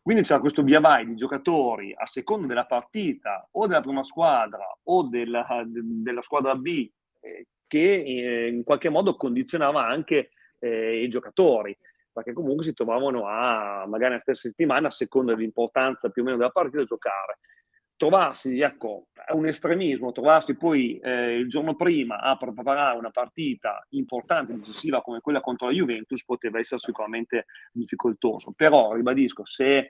Quindi c'era questo via vai di giocatori a seconda della partita o della prima squadra o della, della squadra B eh, che eh, in qualche modo condizionava anche eh, i giocatori, perché comunque si trovavano a magari la stessa settimana, a seconda dell'importanza più o meno della partita, a giocare. Trovarsi, ecco, è un estremismo, trovarsi poi eh, il giorno prima a preparare una partita importante, decisiva come quella contro la Juventus, poteva essere sicuramente difficoltoso. Però, ribadisco, se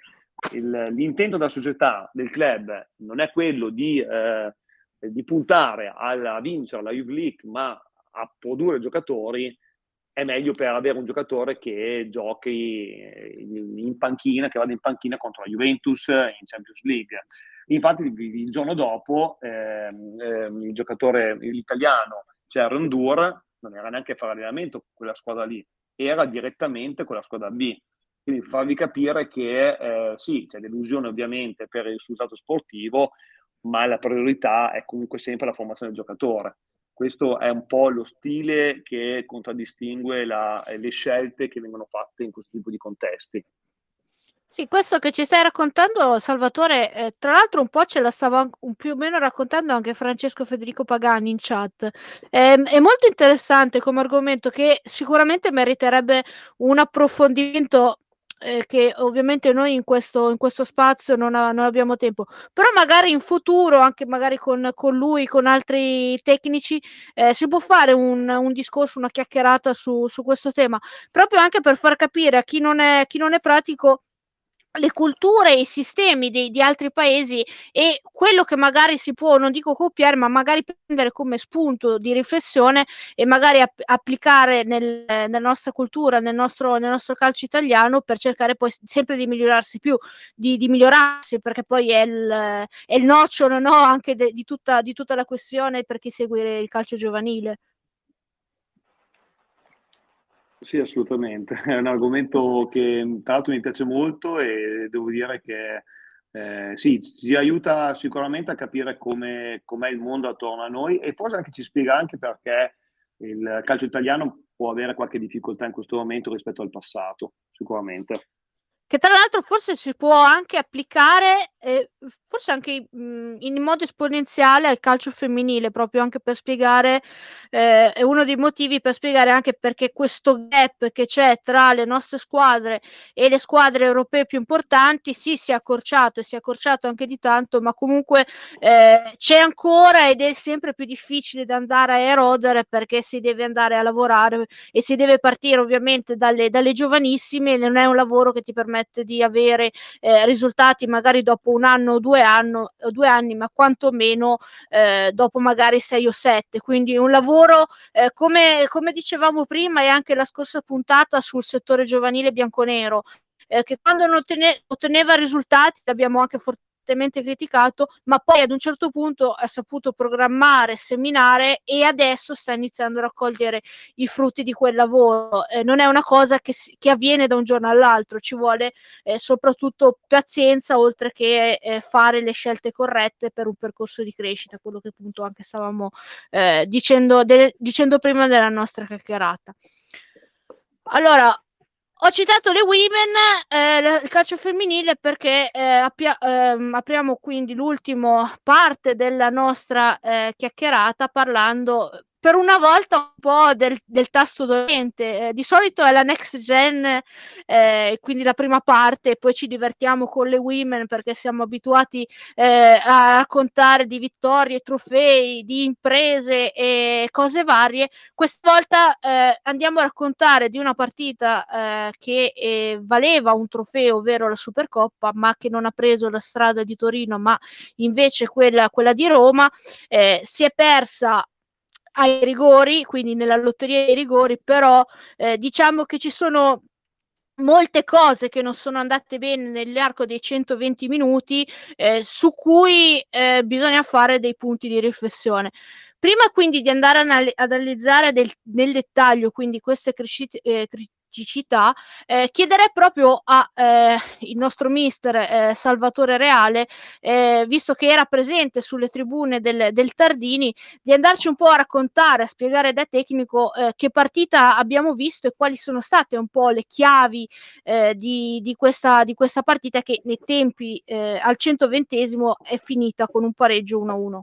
il, l'intento della società, del club, non è quello di eh, di puntare a vincere la Juve League ma a produrre giocatori è meglio per avere un giocatore che giochi in panchina, che vada in panchina contro la Juventus in Champions League. Infatti il giorno dopo ehm, ehm, il giocatore l'italiano, cioè Rondur, non era neanche fare allenamento con quella squadra lì, era direttamente con la squadra B. Quindi farvi capire che eh, sì, c'è delusione ovviamente per il risultato sportivo, ma la priorità è comunque sempre la formazione del giocatore. Questo è un po' lo stile che contraddistingue la, le scelte che vengono fatte in questo tipo di contesti. Sì, questo che ci stai raccontando, Salvatore, eh, tra l'altro un po' ce la stava un, più o meno raccontando anche Francesco Federico Pagani in chat. Eh, è molto interessante come argomento che sicuramente meriterebbe un approfondimento eh, che ovviamente noi in questo, in questo spazio non, ha, non, abbiamo tempo, però magari in futuro, anche magari con, con lui, con altri tecnici, eh, si può fare un, un, discorso, una chiacchierata su, su questo tema, proprio anche per far capire a chi non è, chi non è pratico le culture e i sistemi di, di, altri paesi e quello che magari si può, non dico copiare, ma magari prendere come spunto di riflessione e magari app- applicare nel, nella nostra cultura, nel nostro, nel nostro, calcio italiano per cercare poi sempre di migliorarsi più, di, di migliorarsi, perché poi è il, è il nocciolo no? anche de, di, tutta, di tutta la questione per chi segue il calcio giovanile. Sì, assolutamente. È un argomento che tra l'altro mi piace molto e devo dire che eh, sì, ci aiuta sicuramente a capire come, com'è il mondo attorno a noi e forse anche ci spiega anche perché il calcio italiano può avere qualche difficoltà in questo momento rispetto al passato, sicuramente che tra l'altro forse si può anche applicare, eh, forse anche mh, mhmm, in modo esponenziale al calcio femminile, proprio anche per spiegare, eh, è uno dei motivi per spiegare anche perché questo gap che c'è tra le nostre squadre e le squadre europee più importanti, sì, si è accorciato e si è accorciato anche di tanto, ma comunque eh, c'è ancora ed è sempre più difficile da andare a erodere perché si deve andare a lavorare e si deve partire ovviamente dalle, dalle giovanissime, non è un lavoro che ti permette permette di avere eh, risultati magari dopo un anno o due, anno, due anni, ma quantomeno eh, dopo magari sei o sette. Quindi un lavoro, eh, come, come dicevamo prima e anche la scorsa puntata sul settore giovanile bianconero, eh, che quando non otteneva, otteneva risultati, l'abbiamo anche fortemente fortemente criticato, ma poi ad un certo punto ha saputo programmare, seminare e adesso sta iniziando a raccogliere i frutti di quel lavoro. Eh, non è una cosa che, che, avviene da un giorno all'altro, ci vuole eh, soprattutto pazienza oltre che eh, fare le scelte corrette per un percorso di crescita, quello che appunto anche stavamo eh, dicendo, de- dicendo prima della nostra chiacchierata. Allora, ho citato le women, eh, il calcio femminile, perché eh, appia- ehm, apriamo quindi l'ultima parte della nostra eh, chiacchierata parlando per una volta un po' del, del tasto dolente. Eh, di solito è la next gen, eh, quindi la prima parte, poi ci divertiamo con le women perché siamo abituati eh, a raccontare di vittorie, trofei, di imprese e cose varie. Questa volta eh, andiamo a raccontare di una partita eh, che eh, valeva un trofeo, ovvero la Supercoppa, ma che non ha preso la strada di Torino, ma invece quella, quella di Roma. si è persa ai rigori, quindi nella lotteria dei rigori, però eh, diciamo che ci sono molte cose che non sono andate bene nell'arco dei 120 minuti eh, su cui eh, bisogna fare dei punti di riflessione. Prima quindi di andare ad analizzare del, nel dettaglio quindi queste crescite, eh, cicità, eh, chiederei proprio al eh, nostro mister eh, Salvatore Reale, eh, visto che era presente sulle tribune del, del, Tardini, di andarci un po' a raccontare, a spiegare da tecnico eh, che partita abbiamo visto e quali sono state un po' le chiavi eh, di, di, questa, di, questa, partita che nei tempi al 120 è finita con un pareggio 1-1.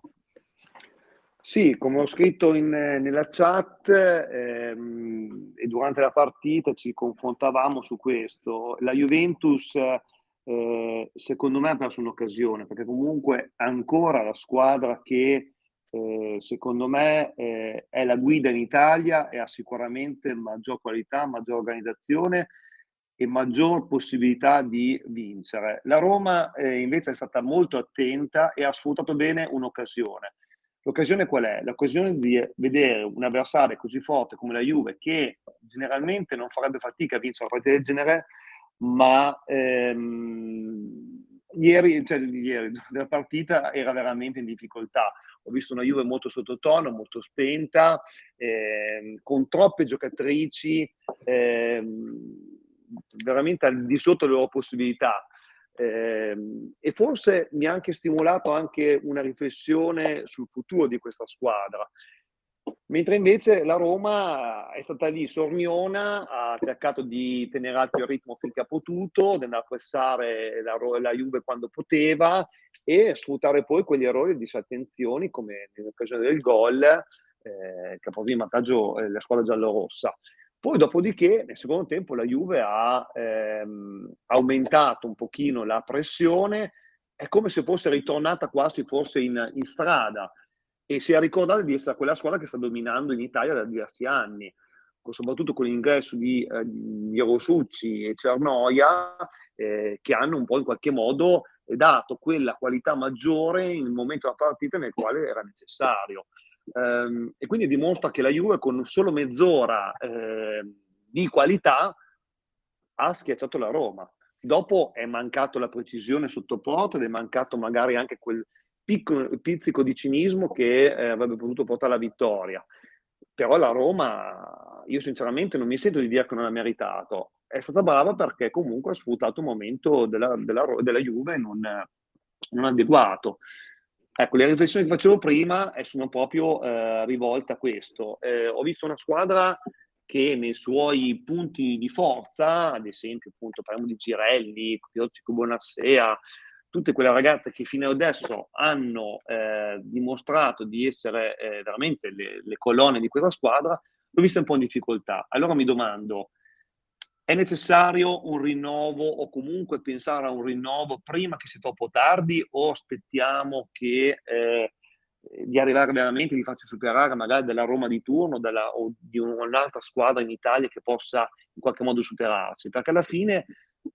Sì, come ho scritto in, nella chat ehm, e durante la partita ci confrontavamo su questo. La Juventus, eh, secondo me, ha perso un'occasione perché comunque ancora la squadra che eh, secondo me eh, è la guida in Italia e ha sicuramente maggior qualità, maggior organizzazione e maggior possibilità di vincere. La Roma eh, invece è stata molto attenta e ha sfruttato bene un'occasione L'occasione qual è? L'occasione di vedere un avversario così forte come la Juve, che generalmente non farebbe fatica a vincere una partita del genere, ma ehm, ieri, cioè, ieri, della partita era veramente in difficoltà. Ho visto una Juve molto sottotono, molto spenta, ehm, con troppe giocatrici, ehm, veramente al di sotto delle loro possibilità. Eh, e forse mi ha anche stimolato anche una riflessione sul futuro di questa squadra. Mentre invece la Roma è stata lì sorniona, ha cercato di tenere alto il ritmo finché ha potuto, di andare a pressare la, la Juve quando poteva e sfruttare poi quegli errori di disattenzioni come nell'occasione del gol eh, che ha portato in vantaggio eh, la squadra giallorossa. Poi dopodiché nel secondo tempo la Juve ha ehm, aumentato un pochino la pressione, è come se fosse ritornata quasi forse in, in strada e si è ricordata di essere quella squadra che sta dominando in Italia da diversi anni, soprattutto con l'ingresso di, eh, di Rosucci e Cernoia, eh, che hanno un po' in qualche modo dato quella qualità maggiore in un momento della partita nel quale era necessario. Ehm, e quindi dimostra che la Juve con solo mezz'ora eh, di qualità ha schiacciato la Roma. Dopo è mancato la precisione sotto porta ed è mancato magari anche quel piccolo, pizzico di cinismo che eh, avrebbe potuto portare alla vittoria. Però la Roma, io sinceramente non mi sento di dire che non ha meritato. È stata brava perché comunque ha sfruttato un momento della, della, della Juve non, non adeguato. Ecco, le riflessioni che facevo prima sono proprio eh, rivolte a questo. Eh, ho visto una squadra che nei suoi punti di forza, ad esempio, appunto, parliamo di Girelli, Piozzico Bonassea, tutte quelle ragazze che fino adesso hanno eh, dimostrato di essere eh, veramente le, le colonne di questa squadra, l'ho vista un po' in difficoltà. Allora mi domando, è necessario un rinnovo o comunque pensare a un rinnovo prima che sia troppo tardi o aspettiamo che, eh, di arrivare veramente, di farci superare magari della Roma di turno della, o di un'altra squadra in Italia che possa in qualche modo superarci? Perché alla fine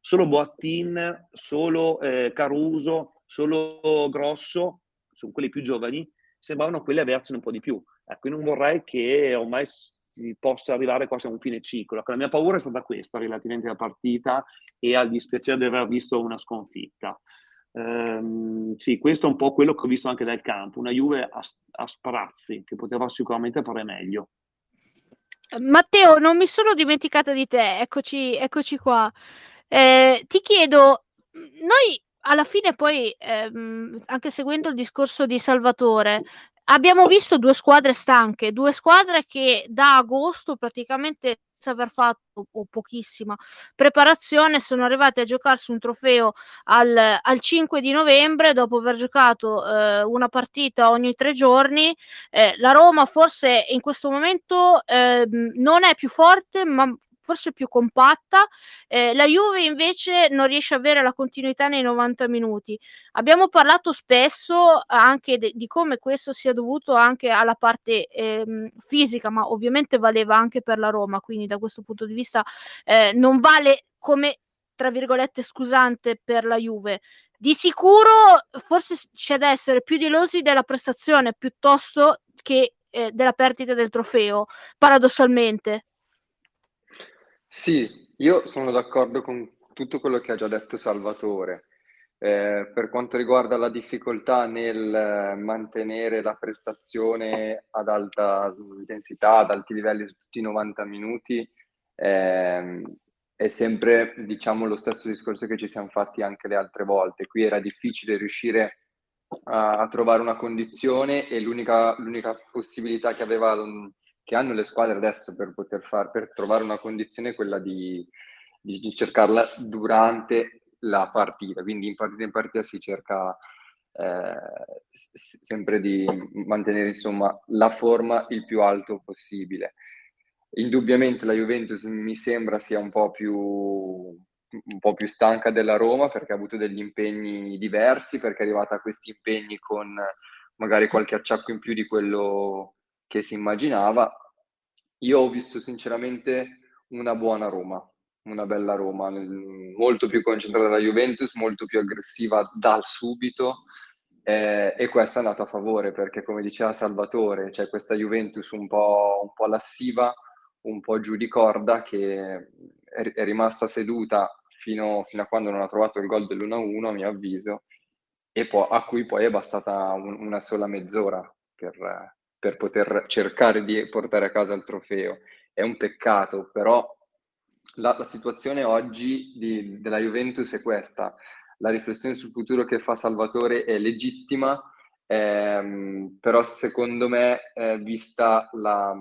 solo Boattin, solo eh, Caruso, solo Grosso, sono quelli più giovani, sembravano quelli avercene un po' di più. Ecco, non vorrei che ormai possa arrivare quasi a un fine ciclo. La mia paura è stata questa relativamente alla partita e al dispiacere di aver visto una sconfitta. Um, sì, questo è un po' quello che ho visto anche dal campo, una Juve a, a sprazzi che poteva sicuramente fare meglio. Matteo, non mi sono dimenticata di te, eccoci, eccoci qua. Eh, ti chiedo, noi alla fine poi, ehm, anche seguendo il discorso di Salvatore, abbiamo visto due squadre stanche, due squadre che da agosto praticamente aver fatto o pochissima preparazione sono arrivati a giocarsi un trofeo al, al 5 di novembre dopo aver giocato eh, una partita ogni tre giorni. Eh, la Roma forse in questo momento eh, non è più forte ma forse più compatta. Eh, la Juve invece non riesce a avere la continuità nei 90 minuti. Abbiamo parlato spesso anche de- di come questo sia dovuto anche alla parte ehm, fisica, ma ovviamente valeva anche per la Roma, quindi da questo punto di vista eh, non vale come tra virgolette scusante per la Juve. Di sicuro forse c'è da essere più delosi della prestazione piuttosto che eh, della perdita del trofeo, paradossalmente. Sì, io sono d'accordo con tutto quello che ha già detto Salvatore. Eh, per quanto riguarda la difficoltà nel mantenere la prestazione ad alta intensità, ad alti livelli tutti i 90 minuti, eh, è sempre diciamo, lo stesso discorso che ci siamo fatti anche le altre volte. Qui era difficile riuscire a, a trovare una condizione e l'unica, l'unica possibilità che aveva che hanno le squadre adesso per poter far, per trovare una condizione quella di, di, di cercarla durante la partita. Quindi in partita in partita si cerca eh, sempre di mantenere insomma la forma il più alto possibile. Indubbiamente la Juventus mi sembra sia un po' più un po' più stanca della Roma perché ha avuto degli impegni diversi, perché è arrivata a questi impegni con magari qualche acciacco in più di quello che si immaginava. Io ho visto sinceramente una buona Roma, una bella Roma, molto più concentrata dalla Juventus, molto più aggressiva dal subito eh, e questo è andato a favore perché come diceva Salvatore c'è questa Juventus un po', un po lassiva, un po' giù di corda che è, rimasta seduta fino, fino, a quando non ha trovato il gol dell'1-1 a mio avviso e poi, a cui poi è bastata un, una sola mezz'ora per, per poter cercare di portare a casa il trofeo. È un peccato, però la, la situazione oggi di, della Juventus è questa. La riflessione sul futuro che fa Salvatore è legittima, ehm, però secondo me, eh, vista la,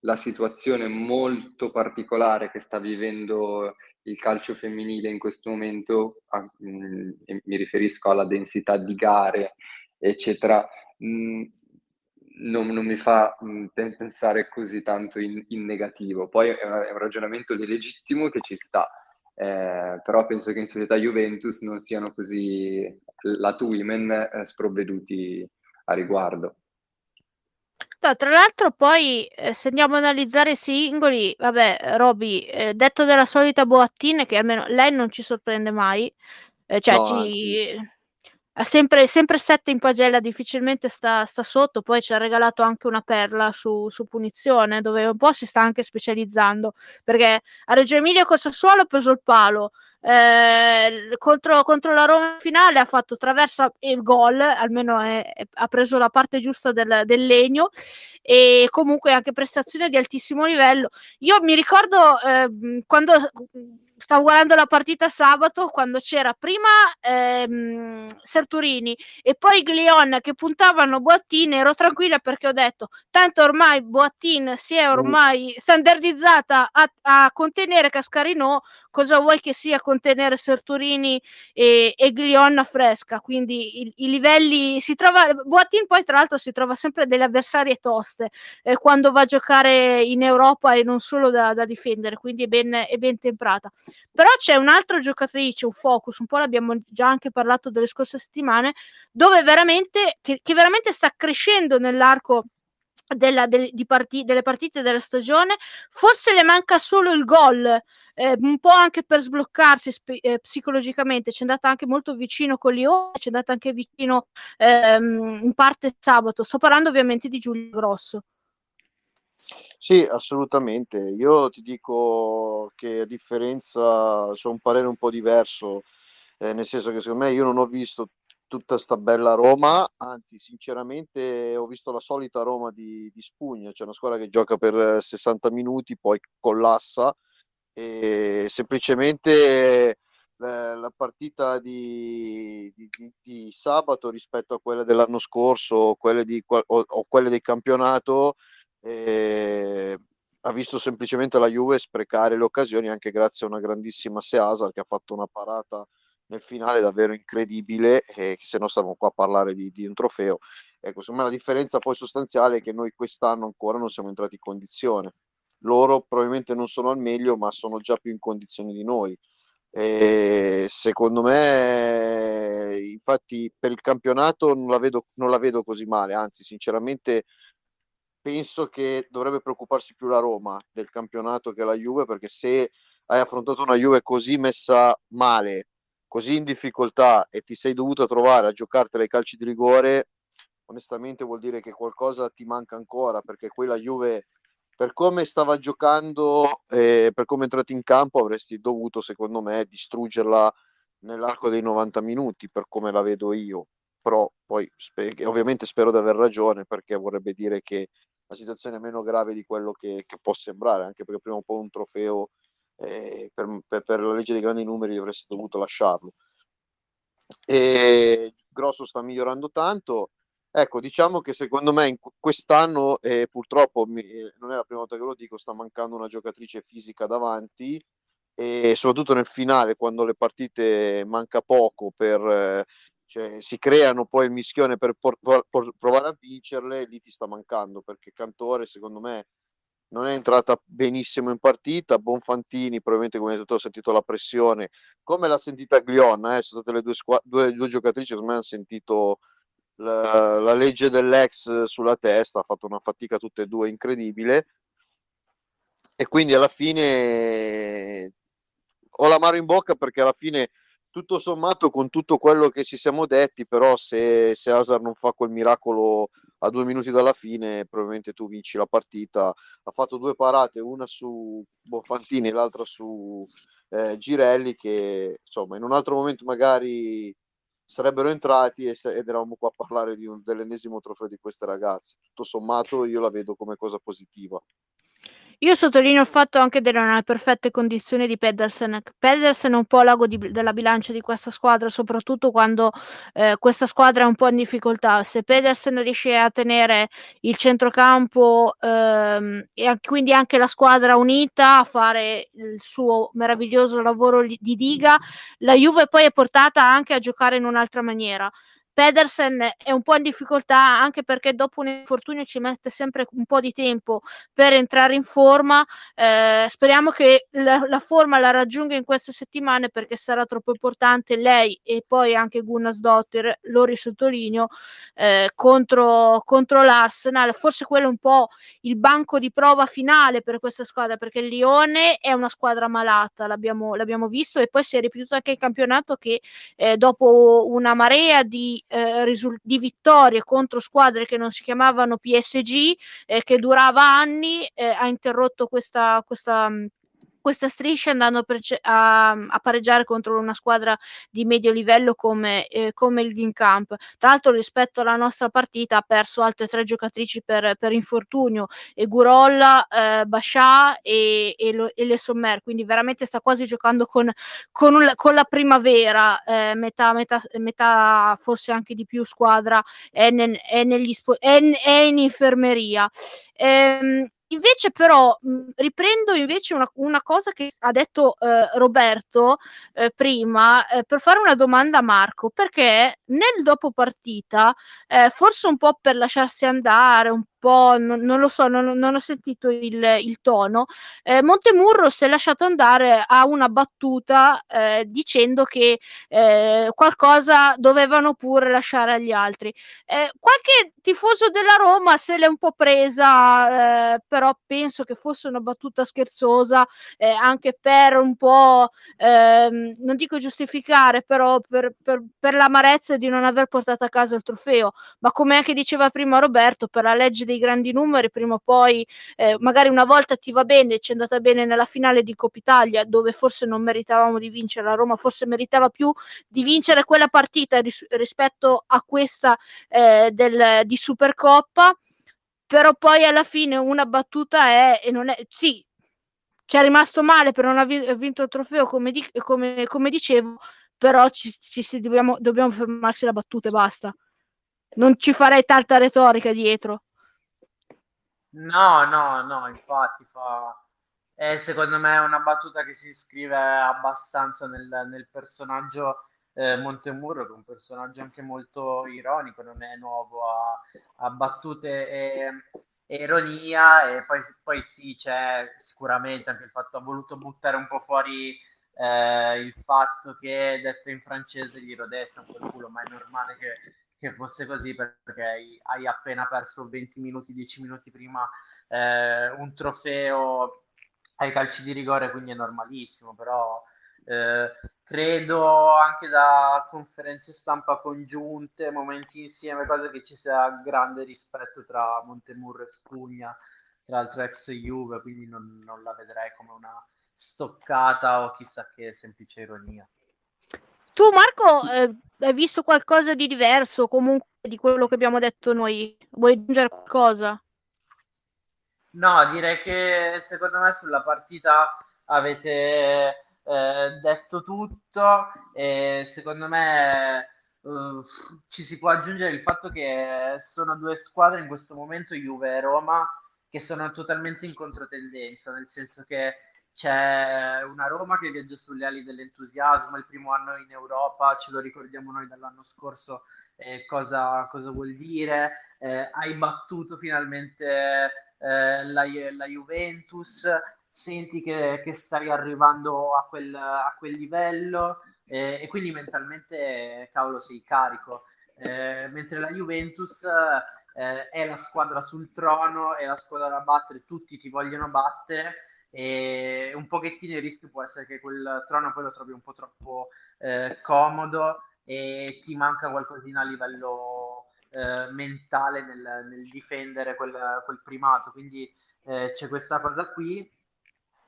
la situazione molto particolare che sta vivendo il calcio femminile in questo momento, a, mh, mm, mi riferisco alla densità di gare, eccetera, mh, mm, non, non, mi fa mm, pensare così tanto in, in negativo. Poi è, una, è, un ragionamento legittimo che ci sta, eh, però penso che in società Juventus non siano così lato women eh, sprovveduti a riguardo. No, tra l'altro poi eh, se andiamo ad analizzare i singoli, vabbè, Roby, eh, detto della solita Boattine, che almeno lei non ci sorprende mai, eh, cioè no, ci, ha sempre, sempre sette in pagella, difficilmente sta, sta, sotto. Poi ci ha regalato anche una perla su, su, punizione, dove un po' si sta anche specializzando. Perché a Reggio Emilia col Sassuolo ha preso il palo. Eh, contro, contro, la Roma finale ha fatto traversa e gol, almeno è, è, ha preso la parte giusta del, del, legno e comunque anche prestazione di altissimo livello. Io mi ricordo eh, quando stavo guardando la partita sabato quando c'era prima ehm, Serturini e poi Glion che puntavano Boattin ero tranquilla perché ho detto tanto ormai Boattin si è ormai standardizzata a, a contenere Cascarino cosa vuoi che sia contenere Serturini e, e Glion fresca? Quindi i, i, livelli si trova Boattin poi tra l'altro si trova sempre delle avversarie toste eh, quando va a giocare in Europa e non solo da, da difendere quindi è ben, è ben temprata. Però c'è un'altra giocatrice, un focus, un po' l'abbiamo già anche parlato delle scorse settimane, dove veramente, che, che veramente sta crescendo nell'arco della, del, parti, delle partite della stagione. Forse le manca solo il gol, eh, un po' anche per sbloccarsi sp- eh, psicologicamente. C'è andata anche molto vicino con Lione, c'è andata anche vicino ehm, in parte sabato. Sto parlando ovviamente di Giulio Grosso. Sì, assolutamente. Io ti dico che a differenza, c'è un parere un po' diverso, eh, nel senso che secondo me io non ho visto tutta sta bella Roma, anzi sinceramente ho visto la solita Roma di, di Spugna, cioè una squadra che gioca per 60 minuti, poi collassa e semplicemente la, la partita di, di, di, sabato rispetto a quella dell'anno scorso quelle, o, o quelle del campionato eh, ha visto semplicemente la Juve sprecare le occasioni anche grazie a una grandissima Seasar che ha fatto una parata nel finale davvero incredibile e se no stavamo qua a parlare di, di un trofeo. Ecco, secondo me la differenza poi sostanziale è che noi quest'anno ancora non siamo entrati in condizione. Loro probabilmente non sono al meglio, ma sono già più in condizioni di noi. E secondo me, infatti, per il campionato non la, vedo, non la vedo così male, anzi, sinceramente penso che dovrebbe preoccuparsi più la Roma del campionato che la Juve, perché se hai affrontato una Juve così messa male, così in difficoltà e ti sei dovuto trovare a giocartela ai calci di rigore, onestamente vuol dire che qualcosa ti manca ancora, perché quella Juve per come stava giocando e per come è entrato in campo avresti dovuto, secondo me, distruggerla nell'arco dei 90 minuti, per come la vedo io. Però poi spe- ovviamente spero di aver ragione perché vorrebbe dire che la situazione è meno grave di quello che, che può sembrare, anche perché prima un po' un trofeo eh, per, per, per, la legge dei grandi numeri avresti dovuto lasciarlo. E Grosso sta migliorando tanto, Ecco, diciamo che secondo me quest'anno, eh, purtroppo mi, eh, non è la prima volta che lo dico, sta mancando una giocatrice fisica davanti e soprattutto nel finale, quando le partite manca poco, per, eh, cioè, si creano poi il mischione per por- por- provare a vincerle, lì ti sta mancando perché Cantore secondo me non è entrata benissimo in partita. Bonfantini, probabilmente come detto, ho sentito la pressione, come l'ha sentita Glion, eh, sono state le due, squa- due, due giocatrici che hanno sentito la, la, legge dell'ex sulla testa, ha fatto una fatica tutte e due incredibile e quindi alla fine ho la mano in bocca perché alla fine tutto sommato con tutto quello che ci siamo detti però se, se Asar non fa quel miracolo a due minuti dalla fine probabilmente tu vinci la partita ha fatto due parate una su Bonfantini e l'altra su eh, Girelli che insomma in un altro momento magari sarebbero entrati ed eravamo qua a parlare un, dell'ennesimo trofeo di queste ragazze. Tutto sommato io la vedo come cosa positiva. Io sottolineo il fatto anche delle perfette condizioni di Pedersen. Pedersen è un po' l'ago di, della bilancia di questa squadra, soprattutto quando eh, questa squadra è un po' in difficoltà. Se Pedersen riesce a tenere il centrocampo ehm, e quindi anche la squadra unita a fare il suo meraviglioso lavoro di diga, la Juve poi è portata anche a giocare in un'altra maniera. Pedersen è un po' in difficoltà anche perché dopo un infortunio ci mette sempre un po' di tempo per entrare in forma. Eh, speriamo che la, la, forma la raggiunga in queste settimane perché sarà troppo importante lei e poi anche Gunnas Dotter, lo risottolineo, eh, contro, contro l'Arsenal. Forse quello è un po' il banco di prova finale per questa squadra perché il Lione è una squadra malata, l'abbiamo, l'abbiamo visto e poi si è ripetuto anche il campionato che eh, dopo una marea di eh, risul- di vittorie contro squadre che non si chiamavano PSG, eh, che durava anni, eh, ha interrotto questa, questa questa striscia andando a, a, pareggiare contro una squadra di medio livello come, eh, come il Ginkamp. Tra l'altro rispetto alla nostra partita ha perso altre tre giocatrici per, per infortunio, e Gurolla, eh, Bascià e, e, e, Le Sommer, quindi veramente sta quasi giocando con, con, un, con la primavera, eh, metà, metà, metà, forse anche di più squadra è, nel, è, negli, è, è in infermeria. Ehm, Invece però mh, riprendo invece una, una, cosa che ha detto eh, Roberto eh, prima eh, per fare una domanda a Marco, perché nel dopo partita, eh, forse un po' per lasciarsi andare, un po', non, non lo so, non, non, ho sentito il, il tono, eh, Montemurro si è lasciato andare a una battuta eh, dicendo che eh, qualcosa dovevano pure lasciare agli altri. Eh, qualche tifoso della Roma se l'è un po' presa, eh, però penso che fosse una battuta scherzosa, eh, anche per un po', ehm, non dico giustificare, però per, per, per l'amarezza di non aver portato a casa il trofeo, ma come anche diceva prima Roberto, per la legge dei dei grandi numeri, prima o poi eh, magari una volta ti va bene, ci è andata bene nella finale di Coppa Italia, dove forse non meritavamo di vincere, la Roma forse meritava più di vincere quella partita ris- rispetto a questa eh, del, di Supercoppa, però poi alla fine una battuta è, e non è, sì, ci è rimasto male per non aver vinto il trofeo, come, di, come, come dicevo, però ci, ci dobbiamo, dobbiamo fermarsi la battuta e basta. Non ci farei tanta retorica dietro. No, no, no, infatti fa... È secondo me una battuta che si iscrive abbastanza nel, nel personaggio eh, Montemurro, che è un personaggio anche molto ironico, non è nuovo a, a battute e, e, ironia, e poi, poi sì, c'è sicuramente anche il fatto, ha voluto buttare un po' fuori eh, il fatto che detto in francese gli rodesse un po' il culo, ma è normale che, che fosse così perché hai, appena perso 20 minuti, 10 minuti prima eh, un trofeo ai calci di rigore, quindi è normalissimo, però eh, credo anche da conferenze stampa congiunte, momenti insieme, cose che ci sia grande rispetto tra Montemurro e Spugna, tra l'altro ex Juve, quindi non, non la vedrei come una stoccata o chissà che semplice ironia. Tu Marco eh, hai visto qualcosa di diverso comunque di quello che abbiamo detto noi? Vuoi aggiungere qualcosa? No, direi che secondo me sulla partita avete eh, detto tutto e secondo me uh, ci si può aggiungere il fatto che sono due squadre in questo momento, Juve e Roma, che sono totalmente in controtendenza, nel senso che c'è una Roma che viaggia sulle ali dell'entusiasmo, il primo anno in Europa, ce lo ricordiamo noi dall'anno scorso eh, cosa, cosa, vuol dire, eh, hai battuto finalmente eh, la, la Juventus, senti che, che stai arrivando a quel, a quel livello eh, e quindi mentalmente, cavolo, sei carico. Eh, mentre la Juventus eh, è la squadra sul trono, è la squadra da battere, tutti ti vogliono battere e un pochettino il rischio può essere che quel trono poi lo trovi un po' troppo eh, comodo e ti manca qualcosina a livello eh, mentale nel, nel difendere quel, quel, primato. Quindi eh, c'è questa cosa qui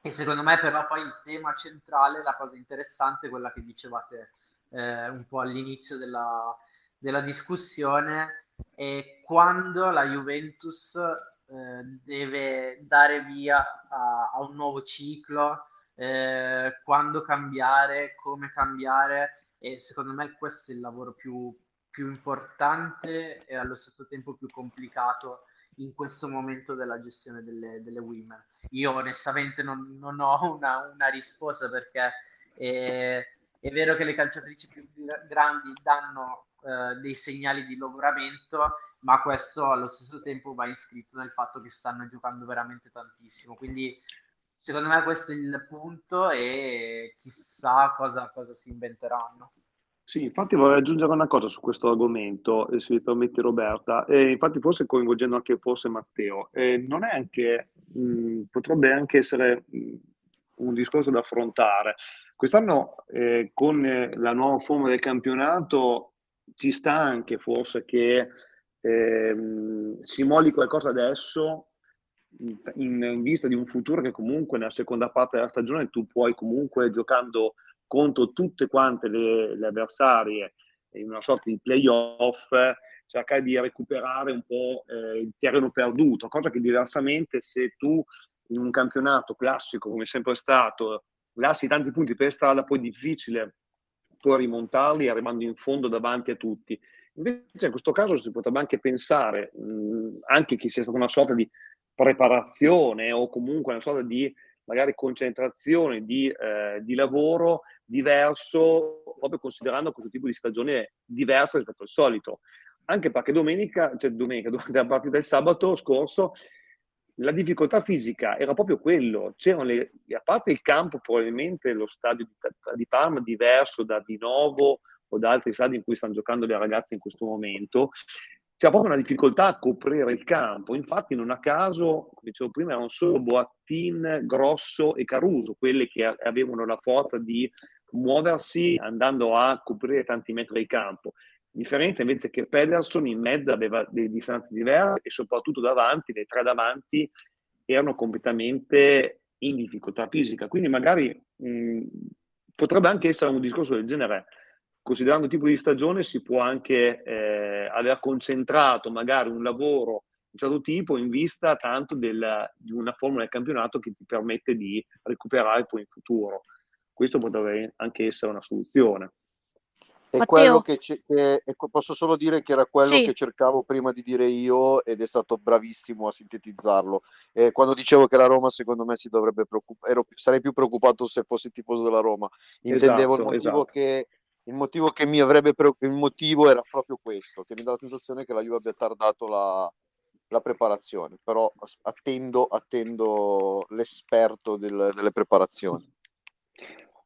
e secondo me però poi il tema centrale, la cosa interessante quella che dicevate eh, un po' all'inizio della, della discussione, è quando la Juventus eh, deve dare via a, a un nuovo ciclo, eh, quando cambiare, come cambiare e secondo me questo è il lavoro più, più importante e allo stesso tempo più complicato in questo momento della gestione delle, delle women. Io onestamente non, non ho una, una, risposta perché è, è, vero che le calciatrici più grandi danno eh, dei segnali di logoramento, ma questo allo stesso tempo va iscritto nel fatto che stanno giocando veramente tantissimo. Quindi secondo me questo è il punto e chissà cosa, cosa si inventeranno. Sì, infatti vorrei aggiungere una cosa su questo argomento, eh, se mi permette Roberta, eh, infatti forse coinvolgendo anche forse Matteo, eh, non è anche, mh, potrebbe anche essere mh, un discorso da affrontare. Quest'anno eh, con la nuova forma del campionato ci sta anche forse che ehm, si molli qualcosa adesso in, in vista di un futuro che comunque nella seconda parte della stagione tu puoi comunque giocando contro tutte quante le, le avversarie in una sorta di playoff, cercare di recuperare un po' eh, il terreno perduto, cosa che diversamente se tu in un campionato classico come sempre stato lasci tanti punti per strada, poi è difficile poi rimontarli arrivando in fondo davanti a tutti. Invece in questo caso si potrebbe anche pensare, mh, anche che sia stata una sorta di preparazione o comunque una sorta di magari concentrazione di, eh, di lavoro diverso, proprio considerando questo tipo di stagione diversa rispetto al solito. Anche perché domenica, cioè domenica, durante la partita del sabato scorso, la difficoltà fisica era proprio quello. C'erano le, a parte il campo, probabilmente lo stadio di, di Parma diverso da Di Novo o da altri stadi in cui stanno giocando le ragazze in questo momento, c'è proprio una difficoltà a coprire il campo. Infatti, non a caso, come dicevo prima, erano solo Boattin, Grosso e Caruso, quelle che avevano la forza di muoversi andando a coprire tanti metri di campo. Differenza invece che Pederson in mezzo aveva delle distanze diverse e soprattutto davanti, le tre davanti erano completamente in difficoltà fisica. Quindi magari mh, potrebbe anche essere un discorso del genere considerando il tipo di stagione si può anche eh, aver concentrato magari un lavoro di un certo tipo in vista tanto del, di una formula del campionato che ti permette di recuperare poi in futuro. Questo potrebbe anche essere una soluzione. È quello che, che, ecco, posso solo dire che era quello sì. che cercavo prima di dire io ed è stato bravissimo a sintetizzarlo. Eh, quando dicevo che la Roma, secondo me, si dovrebbe preoccupare, sarei più preoccupato se fossi tifoso della Roma. Intendevo esatto, il motivo esatto. che il motivo che mi avrebbe preoccupato, il motivo era proprio questo, che mi dà la sensazione che la Juve abbia tardato la, la preparazione, però attendo, attendo l'esperto del, delle preparazioni.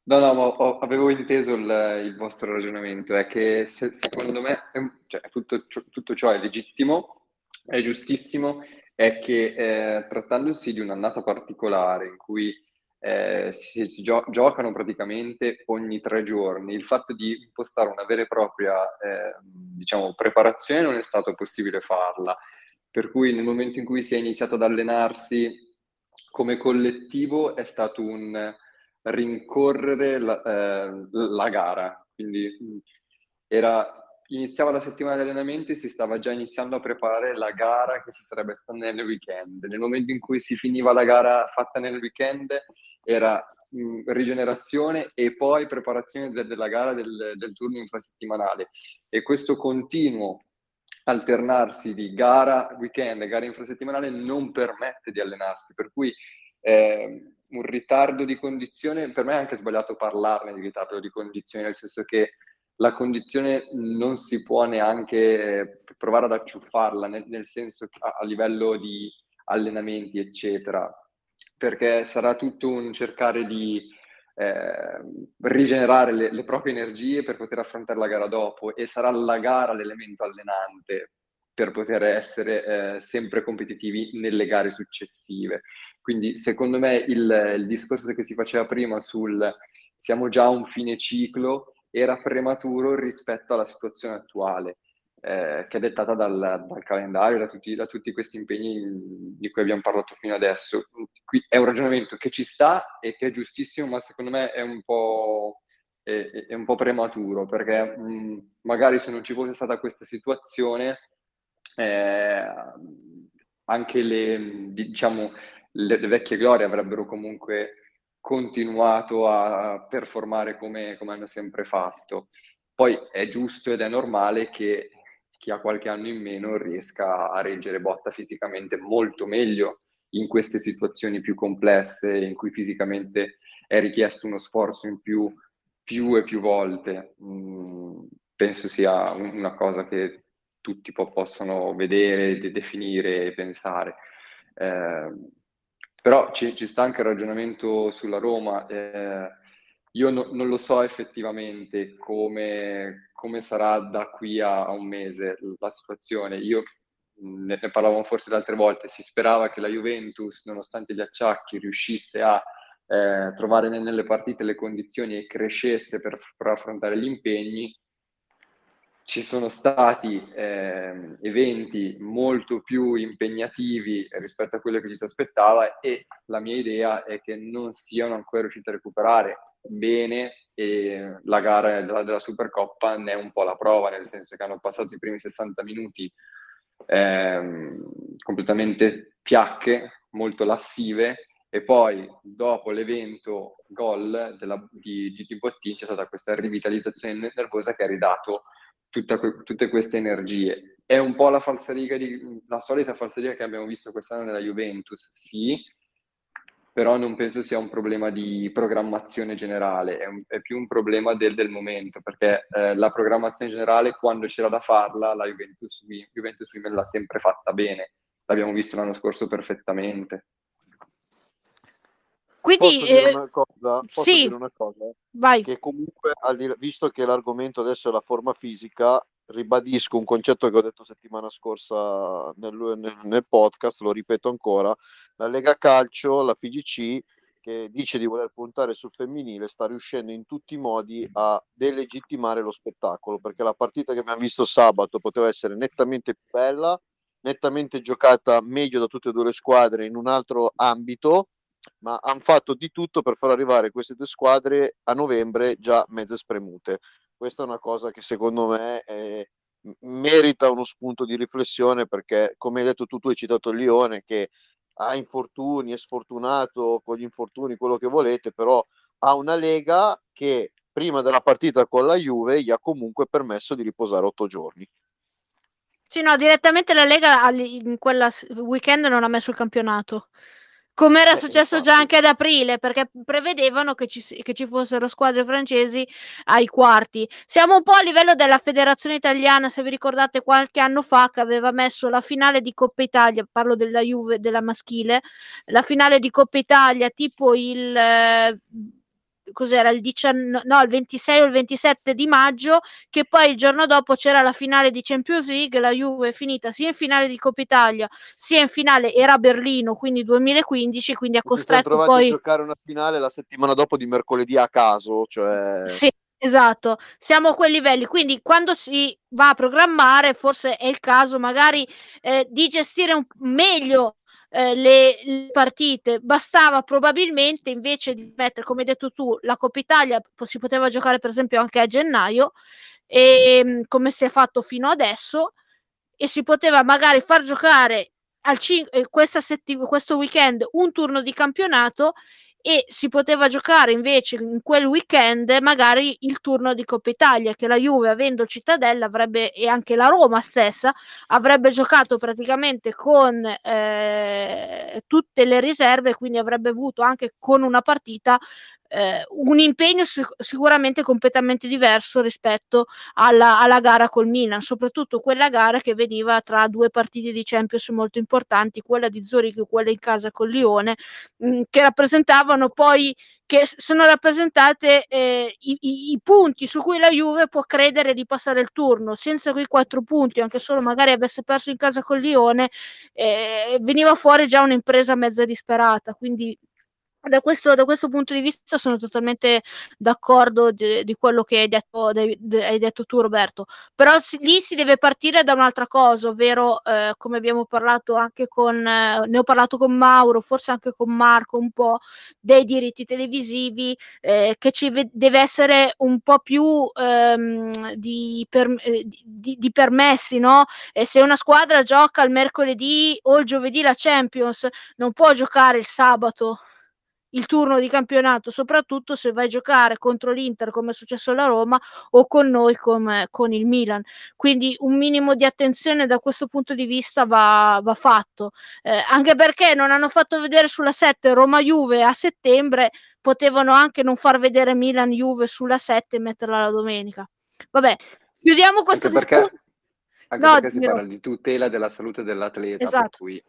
No, no, ma ho- avevo inteso il, il vostro ragionamento, è che se- secondo me cioè, tutto, tutto ciò è legittimo, è giustissimo, è che eh, trattandosi di un'annata particolare in cui eh, si, si gio- giocano praticamente ogni tre giorni, il fatto di impostare una vera e propria, eh, diciamo, preparazione non è stato possibile farla. Per cui nel momento in cui si è iniziato ad allenarsi come collettivo è stato un rincorrere la, eh, la gara. Quindi mm, era, iniziava la settimana di allenamento e si stava già iniziando a preparare la gara che ci sarebbe stata nel weekend. Nel momento in cui si finiva la gara fatta nel weekend era mh, mm, rigenerazione e poi preparazione de- della gara del, del turno infrasettimanale. E questo continuo alternarsi di gara weekend e gara infrasettimanale non permette di allenarsi, per cui eh, un ritardo di condizione, per me è anche sbagliato parlarne di ritardo di condizione, nel senso che la condizione non si può neanche eh, provare ad acciuffarla, nel, nel senso a, a, livello di allenamenti, eccetera, perché sarà tutto un cercare di eh, rigenerare le, le proprie energie per poter affrontare la gara dopo e sarà la gara l'elemento allenante per poter essere eh, sempre competitivi nelle gare successive. Quindi secondo me il, il, discorso che si faceva prima sul siamo già a un fine ciclo era prematuro rispetto alla situazione attuale, eh, che è dettata dal, dal calendario, da tutti, da tutti, questi impegni di cui abbiamo parlato fino adesso. Qui è un ragionamento che ci sta e che è giustissimo, ma secondo me è un po', è, è un po prematuro, perché mh, magari se non ci fosse stata questa situazione, eh, anche le, diciamo, le, le, vecchie glorie avrebbero comunque continuato a performare come, come hanno sempre fatto. Poi è giusto ed è normale che chi ha qualche anno in meno riesca a reggere botta fisicamente molto meglio in queste situazioni più complesse in cui fisicamente è richiesto uno sforzo in più più e più volte. Mm, penso sia una cosa che tutti po- possono vedere, de- definire e pensare. Eh, però ci, ci, sta anche il ragionamento sulla Roma. Eh, io no, non lo so effettivamente come, come sarà da qui a, a, un mese la situazione. Io ne, ne parlavamo forse le altre volte, si sperava che la Juventus, nonostante gli acciacchi, riuscisse a eh, trovare nelle partite le condizioni e crescesse per, per affrontare gli impegni ci sono stati eh, eventi molto più impegnativi rispetto a quello che ci si aspettava e la mia idea è che non siano ancora riusciti a recuperare bene e la gara della, della Supercoppa ne è un po' la prova, nel senso che hanno passato i primi 60 minuti eh, completamente fiacche, molto lassive e poi dopo l'evento gol della, di, di, di Bottin c'è stata questa rivitalizzazione nervosa che ha ridato tutta, tutte queste energie. È un po' la falsariga di, la solita falsariga che abbiamo visto quest'anno nella Juventus, sì, però non penso sia un problema di programmazione generale, è, un, è più un problema del, del momento, perché eh, la programmazione generale, quando c'era da farla, la Juventus, Juventus Women l'ha sempre fatta bene, l'abbiamo visto l'anno scorso perfettamente. Quindi, posso dire eh, una cosa? Posso sì, dire una cosa? Vai. Che comunque, visto che l'argomento adesso è la forma fisica, ribadisco un concetto che ho detto settimana scorsa nel, nel, nel podcast, lo ripeto ancora, la Lega Calcio, la FIGC, che dice di voler puntare sul femminile, sta riuscendo in tutti i modi a delegittimare lo spettacolo, perché la partita che abbiamo visto sabato poteva essere nettamente più bella, nettamente giocata meglio da tutte e due le squadre in un altro ambito, ma hanno fatto di tutto per far arrivare queste due squadre a novembre già mezze spremute. Questa è una cosa che secondo me è, merita uno spunto di riflessione perché, come hai detto tu, tu hai citato il Lione che ha infortuni, è sfortunato con gli infortuni, quello che volete, però ha una lega che prima della partita con la Juve gli ha comunque permesso di riposare otto giorni. Sì, no, direttamente la Lega in quella weekend non ha messo il campionato. Come era eh, successo già anche ad aprile, perché prevedevano che ci, che ci, fossero squadre francesi ai quarti. Siamo un po' a livello della federazione italiana, se vi ricordate qualche anno fa che aveva messo la finale di Coppa Italia, parlo della Juve, della maschile, la finale di Coppa Italia tipo il... Eh, cos'era il, 19, no, il 26 o il 27 di maggio, che poi il giorno dopo c'era la finale di Champions League, la Juve è finita sia in finale di Coppa Italia, sia in finale era a Berlino, quindi 2015, quindi ha costretto poi a giocare una finale la settimana dopo di mercoledì a caso, cioè Sì, Esatto, siamo a quei livelli, quindi quando si va a programmare forse è il caso magari eh, di gestire un, meglio eh, le, le, partite. Bastava probabilmente invece di mettere, come hai detto tu, la Coppa Italia si poteva giocare per esempio anche a gennaio, e, ehm, come si è fatto fino adesso, e si poteva magari far giocare al cin- eh, questa settim- questo weekend un turno di campionato e si poteva giocare invece in quel weekend magari il turno di Coppa Italia che la Juve avendo Cittadella avrebbe e anche la Roma stessa avrebbe giocato praticamente con eh, tutte le riserve quindi avrebbe avuto anche con una partita eh, un impegno sic- sicuramente completamente diverso rispetto alla, alla, gara col Milan, soprattutto quella gara che veniva tra due partite di Champions molto importanti, quella di Zurich e quella in casa con Lione, mh, mm, che rappresentavano poi che sono rappresentate eh, i, i, i, punti su cui la Juve può credere di passare il turno. Senza quei quattro punti, anche solo magari avesse perso in casa con Lione, eh, veniva fuori già un'impresa mezza disperata. Quindi da questo, da questo, punto di vista sono totalmente d'accordo di, di quello che hai detto, de, de, hai detto, tu Roberto, però si, lì si deve partire da un'altra cosa, ovvero eh, come abbiamo parlato anche con, eh, ne ho parlato con Mauro, forse anche con Marco un po' dei diritti televisivi, eh, che ci ve- deve essere un po' più ehm, di, per, eh, di, di, permessi, no? E se una squadra gioca il mercoledì o il giovedì la Champions, non può giocare il sabato il turno di campionato, soprattutto se vai a giocare contro l'Inter come è successo alla Roma o con noi come con il Milan. Quindi un minimo di attenzione da questo punto di vista va, va fatto, eh, anche perché non hanno fatto vedere sulla 7 Roma-Juve a settembre, potevano anche non far vedere Milan-Juve sulla 7 e metterla la domenica. Vabbè, chiudiamo questo anche perché, discorso. Anche no, perché si parla di tutela della salute dell'atleta, esatto. per cui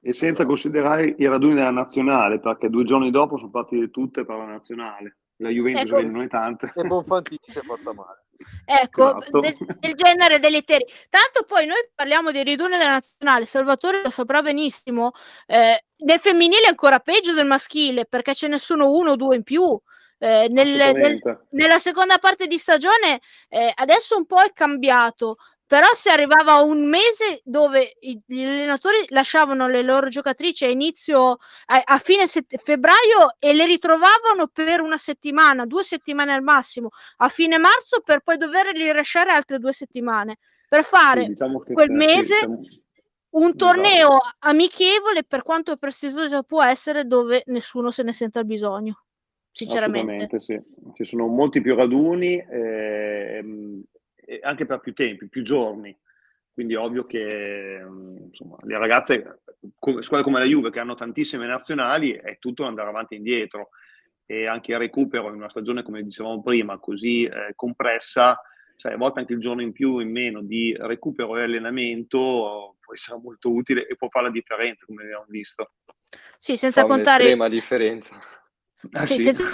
e senza considerare i raduni della nazionale, perché due giorni dopo sono partite tutte per la nazionale. La Juventus ecco. non è tante. E Bonfantini si è fatta male. Ecco, esatto. del, del, genere deletteri. Tanto poi noi parliamo di ridurre della nazionale, Salvatore lo saprà benissimo, eh, nel femminile è ancora peggio del maschile, perché ce ne sono uno o due in più. Eh, nel, nel, nella seconda parte di stagione eh, adesso un po' è cambiato, però se arrivava a un mese dove gli allenatori lasciavano le loro giocatrici a inizio a, a fine set- febbraio e le ritrovavano per una settimana, due settimane al massimo, a fine marzo per poi doverli lasciare altre due settimane. Per fare sì, diciamo quel mese diciamo... un torneo amichevole per quanto prestigioso può essere dove nessuno se ne senta il bisogno sinceramente. Sì. ci sono molti più raduni eh, anche per più tempi, più giorni. Quindi è ovvio che insomma, le ragazze, squadre come la Juve che hanno tantissime nazionali, è tutto andare avanti e indietro. E anche il recupero in una stagione, come dicevamo prima, così eh, compressa, sai, a volte anche il giorno in più, in meno di recupero e allenamento può essere molto utile e può fare la differenza, come abbiamo visto. Sì, senza Fa contare... Un'estrema differenza. Ah, sì, sì. Senza...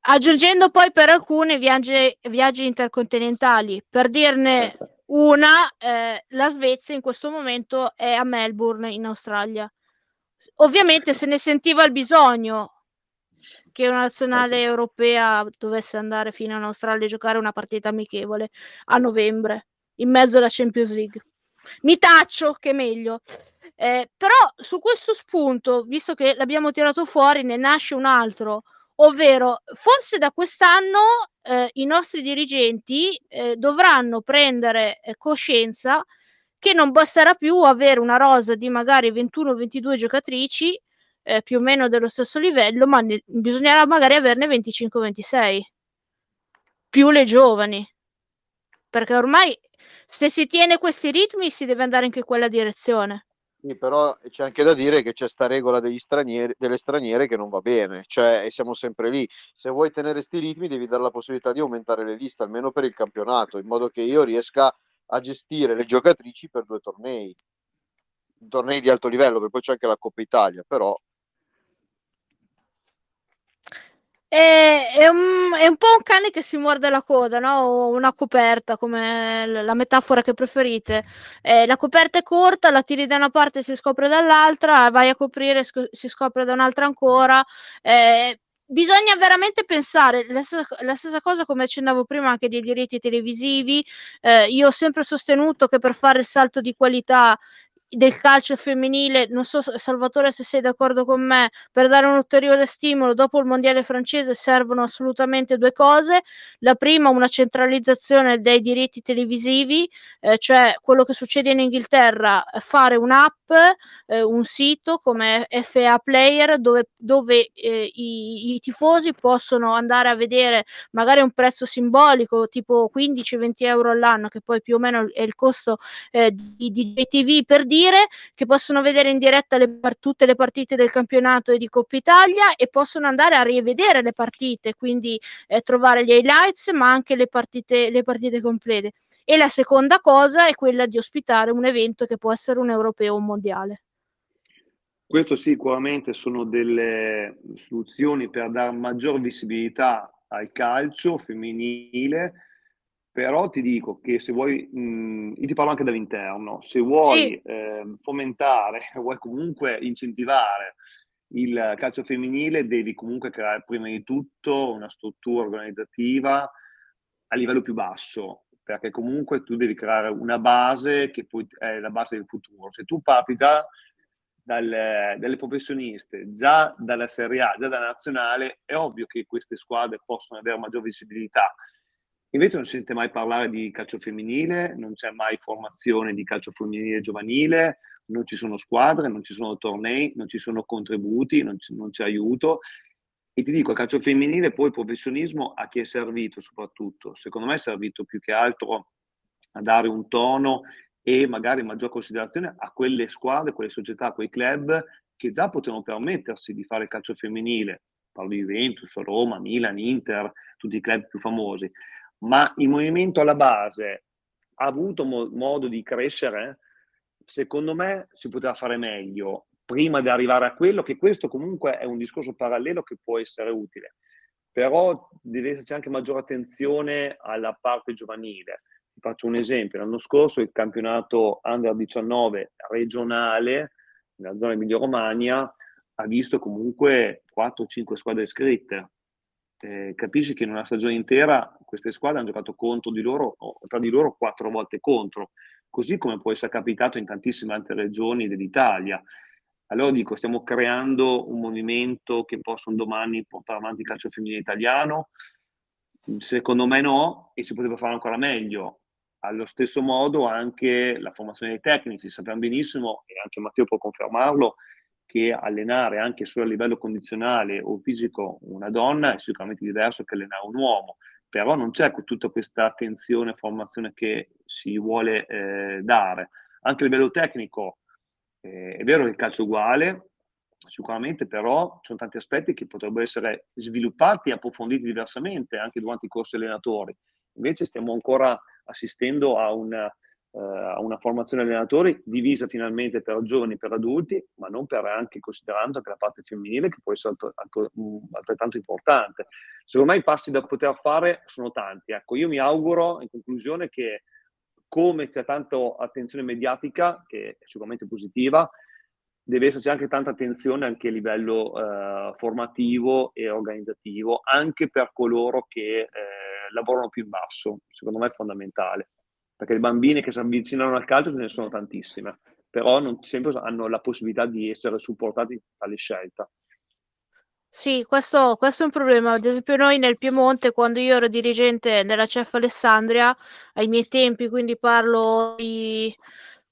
aggiungendo poi per alcune viaggi, viaggi intercontinentali. Per dirne certo. una, eh, la Svezia in questo momento è a Melbourne in Australia. Ovviamente se ne sentiva il bisogno che una nazionale certo. europea dovesse andare fino in Australia a giocare una partita amichevole a novembre, in mezzo alla Champions League. Mi taccio che è meglio. Eh, però su questo spunto, visto che l'abbiamo tirato fuori, ne nasce un altro ovvero forse da quest'anno eh, i nostri dirigenti eh, dovranno prendere eh, coscienza che non basterà più avere una rosa di magari 21-22 giocatrici eh, più o meno dello stesso livello, ma ne- bisognerà magari averne 25-26. più le giovani. Perché ormai se si tiene questi ritmi si deve andare anche in quella direzione. Sì, però c'è anche da dire che c'è sta regola degli stranieri, delle straniere che non va bene, cioè siamo sempre lì. Se vuoi tenere questi ritmi devi dare la possibilità di aumentare le liste, almeno per il campionato, in modo che io riesca a gestire le giocatrici per due tornei, tornei di alto livello, perché poi c'è anche la Coppa Italia, però È, è, un, è, un, po' un cane che si morde la coda, no? O una coperta, come la metafora che preferite. Eh, la coperta è corta, la tiri da una parte e si scopre dall'altra, vai a coprire e si scopre da un'altra ancora. Eh, bisogna veramente pensare la stessa, la stessa, cosa come accennavo prima anche dei diritti televisivi. Eh, io ho sempre sostenuto che per fare il salto di qualità del calcio femminile, non so Salvatore se sei d'accordo con me, per dare un ulteriore stimolo dopo il mondiale francese servono assolutamente due cose. La prima una centralizzazione dei diritti televisivi, eh, cioè quello che succede in Inghilterra, fare un'app, eh, un sito come FA Player dove, dove eh, i, i, tifosi possono andare a vedere magari un prezzo simbolico tipo 15-20 euro all'anno, che poi più o meno è il costo eh, di, di TV per dire dire che possono vedere in diretta le, tutte le partite del campionato e di Coppa Italia e possono andare a rivedere le partite, quindi eh, trovare gli highlights ma anche le partite, le partite complete. E la seconda cosa è quella di ospitare un evento che può essere un europeo o un mondiale. Questo sicuramente sono delle soluzioni per dare maggior visibilità al calcio femminile però ti dico che se vuoi, mh, io ti parlo anche dall'interno, se vuoi sì. eh, fomentare, vuoi comunque incentivare il calcio femminile, devi comunque creare prima di tutto una struttura organizzativa a livello più basso, perché comunque tu devi creare una base che poi è la base del futuro. Se tu parti già dalle, dalle professioniste, già dalla Serie A, già dalla nazionale, è ovvio che queste squadre possono avere maggior visibilità Invece non si sente mai parlare di calcio femminile, non c'è mai formazione di calcio femminile giovanile, non ci sono squadre, non ci sono tornei, non ci sono contributi, non, c- non c'è aiuto. E ti dico, calcio femminile, poi il professionismo a chi è servito soprattutto? Secondo me è servito più che altro a dare un tono e magari maggior considerazione a quelle squadre, quelle società, quei club che già potevano permettersi di fare calcio femminile. Parlo di Juventus, Roma, Milan, Inter, tutti i club più famosi ma il movimento alla base ha avuto mo- modo di crescere? Secondo me si poteva fare meglio prima di arrivare a quello, che questo comunque è un discorso parallelo che può essere utile, però deve esserci anche maggiore attenzione alla parte giovanile. Ti faccio un esempio, l'anno scorso il campionato Under 19 regionale nella zona Emilia Romagna ha visto comunque 4-5 squadre iscritte, eh, capisci che in una stagione intera queste squadre hanno giocato contro di loro, tra di loro quattro volte contro, così come può essere capitato in tantissime altre regioni dell'Italia. Allora dico, stiamo creando un movimento che possa un domani portare avanti il calcio femminile italiano? Secondo me no, e si potrebbe fare ancora meglio. Allo stesso modo anche la formazione dei tecnici, sappiamo benissimo, e anche Matteo può confermarlo, che allenare anche solo a livello condizionale o fisico una donna è sicuramente diverso che allenare un uomo, però non c'è tutta questa attenzione e formazione che si vuole eh, dare. Anche a livello tecnico eh, è vero che il calcio è uguale, sicuramente però ci sono tanti aspetti che potrebbero essere sviluppati e approfonditi diversamente anche durante i corsi allenatori. Invece stiamo ancora assistendo a una a una formazione allenatori divisa finalmente per giovani e per adulti, ma non per anche considerando anche la parte femminile che può essere altrettanto importante. Secondo me i passi da poter fare sono tanti. Ecco, io mi auguro in conclusione che come c'è tanta attenzione mediatica, che è sicuramente positiva, deve esserci anche tanta attenzione anche a livello eh, formativo e organizzativo, anche per coloro che eh, lavorano più in basso. Secondo me è fondamentale perché le bambine che si avvicinano al calcio ce ne sono tantissime, però non sempre hanno la possibilità di essere supportate in tale. Sì, questo, questo, è un problema. Ad esempio, noi nel Piemonte, quando io ero dirigente della CEF Alessandria, ai miei tempi, quindi parlo di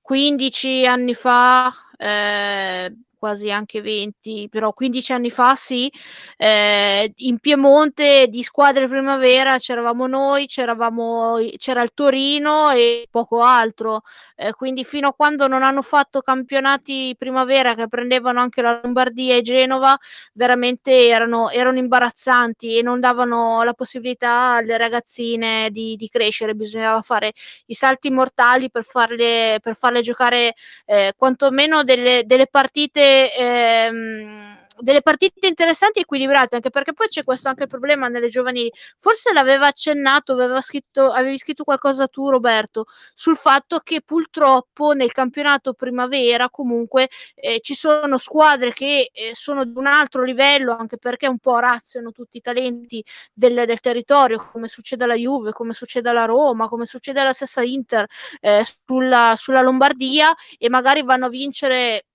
15 anni fa, eh, quasi anche 20, però 15 anni fa sì, eh, in Piemonte di squadre primavera c'eravamo noi, c'eravamo, c'era il Torino e poco altro, eh, quindi fino a quando non hanno fatto campionati primavera che prendevano anche la Lombardia e Genova, veramente erano, erano imbarazzanti e non davano la possibilità alle ragazzine di, di crescere, bisognava fare i salti mortali per farle, per farle giocare eh, quantomeno delle, delle partite. Ehm, delle partite interessanti e equilibrate, anche perché poi c'è questo anche il problema nelle giovanili. Forse l'aveva accennato, aveva scritto, avevi scritto qualcosa tu, Roberto, sul fatto che purtroppo nel campionato primavera comunque eh, ci sono squadre che eh, sono di un altro livello, anche perché un po' razziano tutti i talenti del, del, territorio, come succede alla Juve, come succede alla Roma, come succede alla stessa Inter eh, sulla, sulla Lombardia e magari vanno a vincere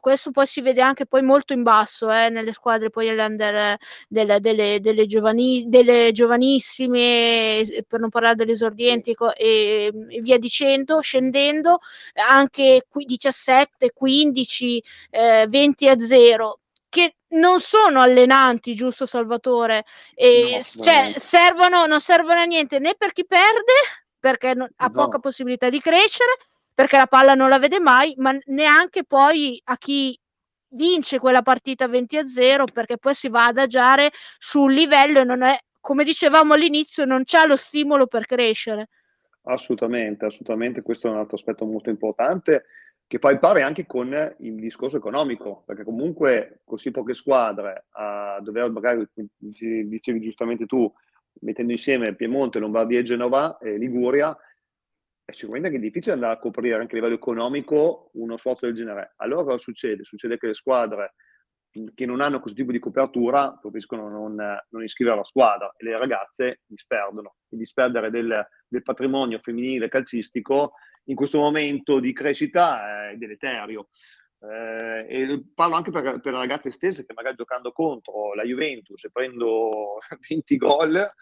questo poi si vede anche poi molto in basso eh, nelle squadre poi delle, delle, delle, delle, giovani, delle giovanissime per non parlare degli esordienti e, e via dicendo scendendo anche 17 15 eh, 20 a 0 che non sono allenanti, giusto Salvatore? E, no, cioè, servono, non servono a niente né per chi perde, perché ha no. poca possibilità di crescere, perché la palla non la vede mai, ma neanche poi a chi vince quella partita 20 a 0 perché poi si va ad adagiare sul livello e non è, come dicevamo all'inizio, non c'è lo stimolo per crescere. Assolutamente, assolutamente, questo è un altro aspetto molto importante che poi pare anche con il discorso economico, perché comunque così poche squadre a dover magari, dicevi giustamente tu, mettendo insieme Piemonte, Lombardia e Genova e Liguria, è sicuramente anche difficile andare a coprire anche a livello economico uno sforzo del genere. Allora cosa succede? Succede che le squadre che non hanno questo tipo di copertura preferiscono non, non iscrivere la squadra e le ragazze disperdono. E disperdere del, del, patrimonio femminile calcistico in questo momento di crescita è deleterio. Eh, e parlo anche per, per le ragazze stesse che magari giocando contro la Juventus e prendo 20 gol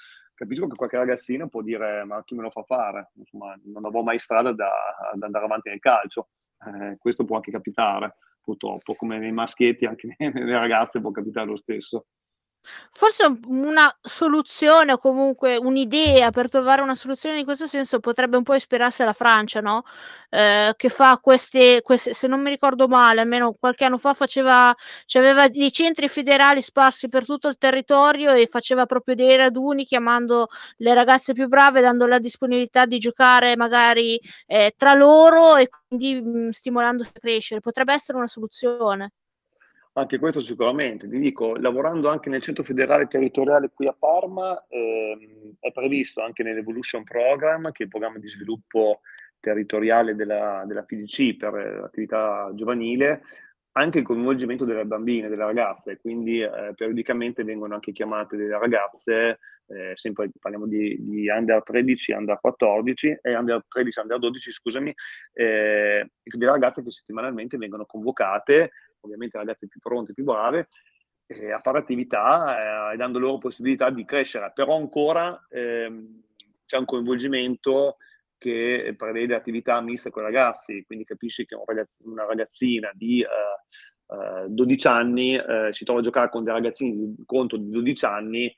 capisco che qualche ragazzina può dire ma chi me lo fa fare? Insomma, non avevo mai strada da, da andare avanti nel calcio. Eh, questo può anche capitare, purtroppo, come nei maschietti, anche nelle ragazze può capitare lo stesso. Forse una soluzione o comunque un'idea per trovare una soluzione in questo senso potrebbe un po' ispirarsi alla Francia, no? Eh, che fa queste, queste, se non mi ricordo male, almeno qualche anno fa faceva, aveva dei centri federali sparsi per tutto il territorio e faceva proprio dei raduni chiamando le ragazze più brave, dando la disponibilità di giocare magari eh, tra loro e quindi mh, stimolandose a crescere. Potrebbe essere una soluzione. Anche questo sicuramente, ti dico, lavorando anche nel centro federale territoriale qui a Parma, ehm, è previsto anche nell'Evolution Program, che è il programma di sviluppo territoriale della, della PDC per l'attività giovanile, anche il coinvolgimento delle bambine, delle ragazze, quindi eh, periodicamente vengono anche chiamate delle ragazze, eh, sempre parliamo di, di, under 13, under 14, eh, under 13, under 12, scusami, eh, delle ragazze che settimanalmente vengono convocate ovviamente ragazze più pronte, più brave, eh, a fare attività eh, e dando loro possibilità di crescere. Però ancora ehm, c'è un coinvolgimento che prevede attività miste con i ragazzi, quindi capisci che un ragazz- una ragazzina di uh, uh, 12 anni si trova a giocare con dei ragazzini di conto di 12 anni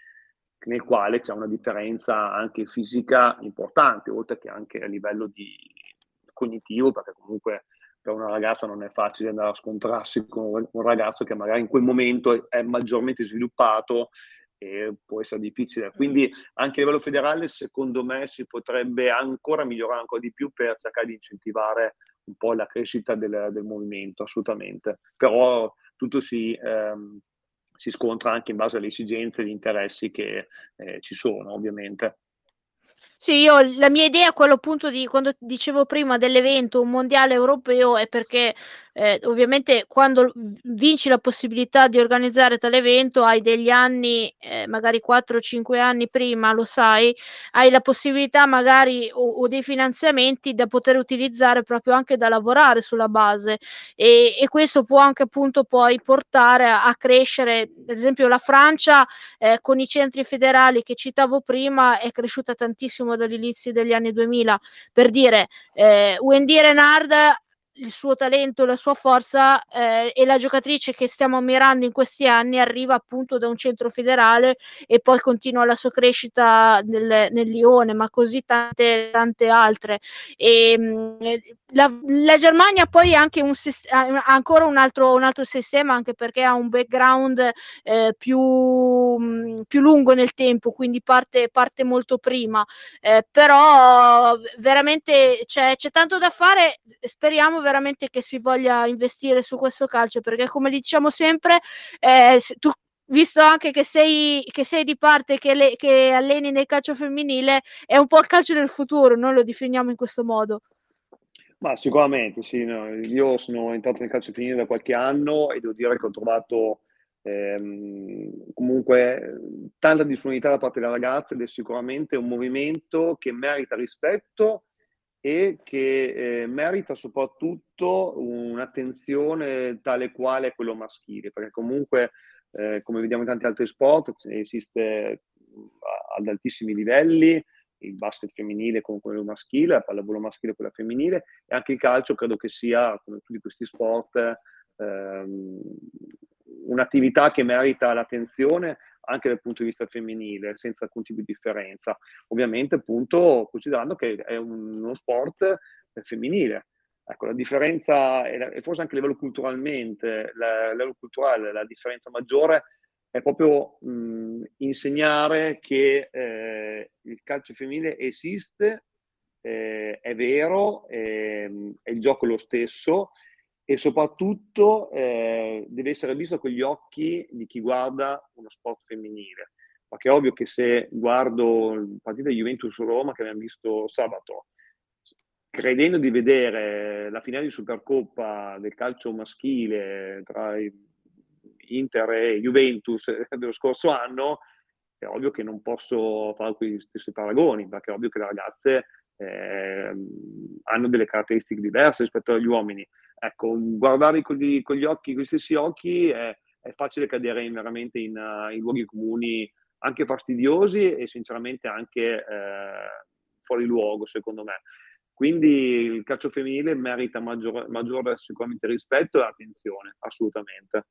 nel quale c'è una differenza anche fisica importante, oltre che anche a livello di cognitivo, perché comunque per una ragazza non è facile andare a scontrarsi con un ragazzo che magari in quel momento è maggiormente sviluppato e può essere difficile. Quindi anche a livello federale secondo me si potrebbe ancora migliorare ancora di più per cercare di incentivare un po' la crescita del, del movimento, assolutamente. Però tutto si, ehm, si, scontra anche in base alle esigenze e agli interessi che eh, ci sono, ovviamente. Sì, io la mia idea, quello appunto di quando dicevo prima dell'evento, un mondiale europeo, è perché eh, ovviamente quando vinci la possibilità di organizzare tale evento hai degli anni, eh, magari 4 o 5 anni prima, lo sai, hai la possibilità magari o, o, dei finanziamenti da poter utilizzare proprio anche da lavorare sulla base. E, e questo può anche appunto poi portare a, a crescere, ad esempio la Francia eh, con i centri federali che citavo prima è cresciuta tantissimo dall'inizio degli anni 2000, per dire eh, Wendy Renard il suo talento, la sua forza eh, e la giocatrice che stiamo ammirando in questi anni arriva appunto da un centro federale e poi continua la sua crescita nel, nel Lione, ma così tante, tante altre. E, ehm, la, la, Germania poi ha anche un, ha ancora un altro, un altro, sistema, anche perché ha un background eh, più, più, lungo nel tempo, quindi parte, parte molto prima. Eh, però veramente c'è, c'è tanto da fare, speriamo veramente che si voglia investire su questo calcio, perché come diciamo sempre, eh, tu visto anche che sei, che sei di parte che, le, che alleni nel calcio femminile, è un po' il calcio del futuro, noi lo definiamo in questo modo. Ma sicuramente sì, no. io sono entrato nel calcio femminile da qualche anno e devo dire che ho trovato ehm, comunque tanta disponibilità da parte delle ragazze ed è sicuramente un movimento che merita rispetto e che eh, merita soprattutto un'attenzione tale quale quello maschile, perché comunque, eh, come vediamo in tanti altri sport, esiste ad altissimi livelli, il basket femminile con quello maschile, la pallavolo maschile con quella femminile, e anche il calcio credo che sia, come tutti questi sport, ehm, un'attività che merita l'attenzione anche dal punto di vista femminile, senza alcun tipo di differenza. Ovviamente, appunto, considerando che è uno sport femminile. Ecco, la differenza, e forse anche a livello culturalmente, a livello culturale, la differenza maggiore è proprio mh, insegnare che eh, il calcio femminile esiste, eh, è vero, eh, è il gioco lo stesso e soprattutto eh, deve essere visto con gli occhi di chi guarda uno sport femminile. Perché è ovvio che se guardo il partito di Juventus-Roma che abbiamo visto sabato, credendo di vedere la finale di Supercoppa del calcio maschile tra Inter e Juventus dello scorso anno, è ovvio che non posso fare quegli stessi paragoni, perché è ovvio che le ragazze eh, hanno delle caratteristiche diverse rispetto agli uomini. Ecco, guardarli con gli, con gli occhi, con gli stessi occhi, è, è facile cadere in, veramente in, in, luoghi comuni anche fastidiosi e sinceramente anche eh, fuori luogo, secondo me. Quindi il calcio femminile merita maggiore, maggiore sicuramente rispetto e attenzione, assolutamente.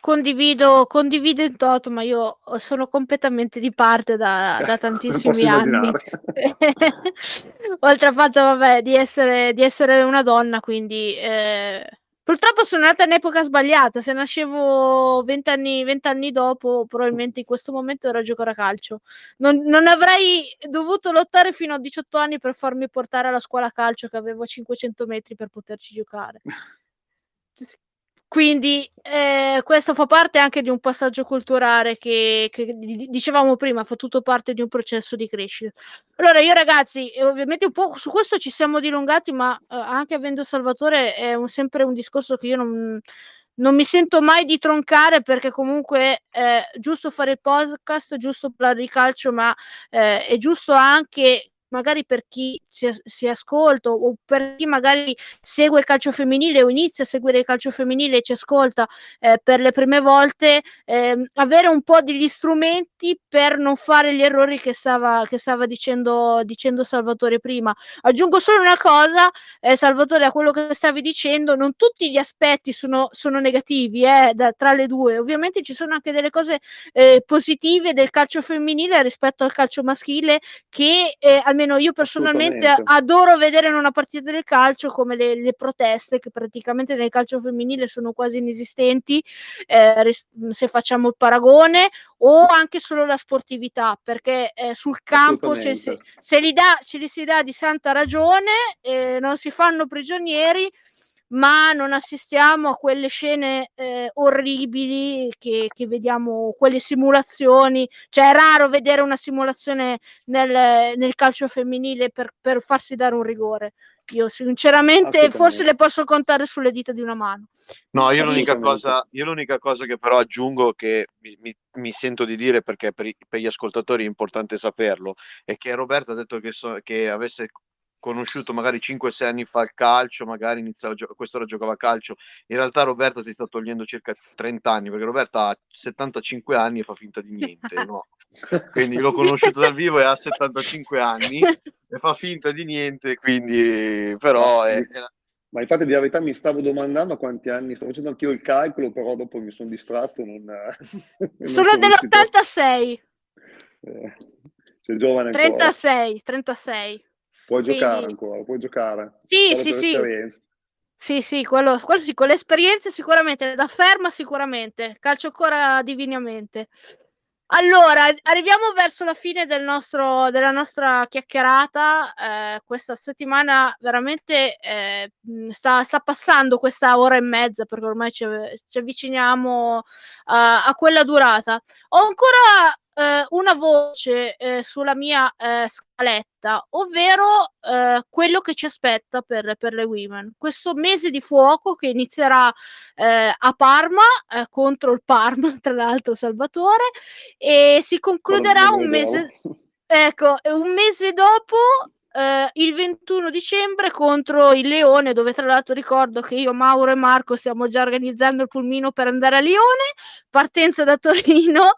Condivido, condivido in toto, ma io sono completamente di parte da, da tantissimi anni. Oltre al fatto, vabbè, di essere, di essere una donna, quindi eh, purtroppo sono nata in epoca sbagliata. Se nascevo vent'anni, vent'anni dopo, probabilmente in questo momento ero a giocare a calcio. Non, non, avrei dovuto lottare fino a 18 anni per farmi portare alla scuola calcio che avevo 500 metri per poterci giocare. Quindi eh, questo fa parte anche di un passaggio culturale che, che, dicevamo prima, fa tutto parte di un processo di crescita. Allora io ragazzi, ovviamente un po' su questo ci siamo dilungati, ma eh, anche avendo Salvatore è un, sempre un discorso che io non, non, mi sento mai di troncare perché comunque è giusto fare il podcast, è giusto parlare di calcio, ma eh, è giusto anche magari per chi si, si, ascolta o per chi magari segue il calcio femminile o inizia a seguire il calcio femminile e ci ascolta eh, per le prime volte, eh, avere un po' degli strumenti per non fare gli errori che stava, che stava dicendo, dicendo Salvatore prima. Aggiungo solo una cosa, eh, Salvatore, a quello che stavi dicendo, non tutti gli aspetti sono, sono negativi eh, da, tra le due, ovviamente ci sono anche delle cose eh, positive del calcio femminile rispetto al calcio maschile che eh, almeno io personalmente adoro vedere in una partita del calcio come le, le, proteste che praticamente nel calcio femminile sono quasi inesistenti eh, se facciamo il paragone o anche solo la sportività perché eh, sul campo se, se, se, li dà, ce li si dà di santa ragione eh, non si fanno prigionieri ma non assistiamo a quelle scene eh, orribili che, che, vediamo, quelle simulazioni. Cioè, è raro vedere una simulazione nel, nel calcio femminile per, per, farsi dare un rigore. Io, sinceramente, forse le posso contare sulle dita di una mano. No, io l'unica, cosa, io l'unica cosa che però aggiungo che mi, mi, mi sento di dire perché per, per, gli ascoltatori è importante saperlo è che Roberto ha detto che, so, che avesse conosciuto magari 5-6 anni fa il calcio, magari iniziava, quest'ora giocava a calcio. In realtà Roberta si sta togliendo circa 30 anni, perché Roberta ha 75 anni e fa finta di niente, no? Quindi l'ho conosciuto dal vivo e ha 75 anni e fa finta di niente, quindi però è, Ma infatti di verità mi stavo domandando a quanti anni, stavo facendo anch'io il calcolo, però dopo mi sono distratto. Non, sono dell'86. Eh, sei giovane 36, ancora. 36. Puoi Quindi... giocare ancora, puoi giocare. Sì, sì, sì. Sì, sì, quello, quello sì, con l'esperienza sicuramente, da ferma sicuramente, calcio ancora divinamente. Allora, arriviamo verso la fine del nostro, della nostra chiacchierata. Eh, questa settimana veramente eh, sta, sta, passando questa ora e mezza perché ormai ci, ci avviciniamo a, a quella durata. Ho ancora eh, una voce eh, sulla mia eh, scaletta, ovvero eh, quello che ci aspetta per, per, le women. Questo mese di fuoco che inizierà eh, a Parma contro il Parma, tra l'altro Salvatore, e si concluderà un mese, ecco, un mese dopo Uh, il 21 dicembre contro il Leone, dove tra l'altro ricordo che io, Mauro e Marco stiamo già organizzando il pulmino per andare a Lione, partenza da Torino.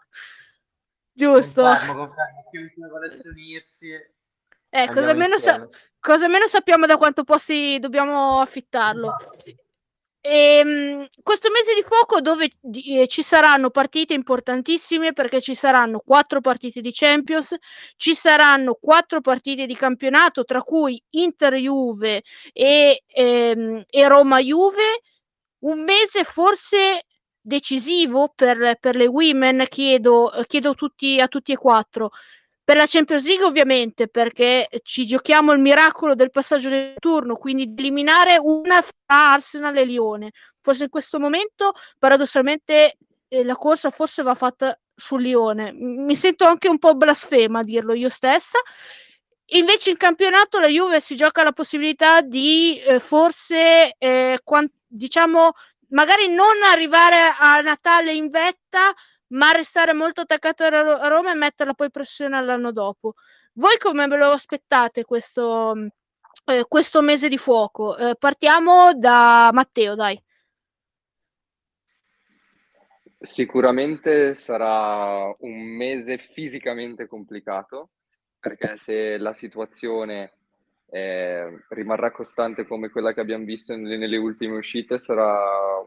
Giusto. Confermo, confermo. Chiunque volesse unirsi. Eh, cosa meno, sa- cosa meno sappiamo da quanto posti dobbiamo affittarlo. E, ehm, questo mese di fuoco dove eh, ci saranno partite importantissime perché ci saranno quattro partite di Champions, ci saranno quattro partite di campionato tra cui Inter Juve e, ehm, e Roma Juve, un mese forse decisivo per, per le women, chiedo, chiedo tutti, a tutti e quattro. Per la Champions League ovviamente perché ci giochiamo il miracolo del passaggio del turno, quindi di eliminare una fra Arsenal e Lione. Forse in questo momento paradossalmente eh, la corsa forse va fatta sul Lione. Mi sento anche un po' blasfema a dirlo io stessa. Invece in campionato la Juve si gioca la possibilità di eh, forse eh, quant- diciamo magari non arrivare a Natale in vetta, ma restare molto attaccato a Roma e metterla poi pressione all'anno dopo. Voi come ve lo aspettate questo, eh, questo mese di fuoco? Eh, partiamo da Matteo, dai. Sicuramente sarà un mese fisicamente complicato, perché se la situazione eh, rimarrà costante come quella che abbiamo visto nelle, nelle, ultime uscite, sarà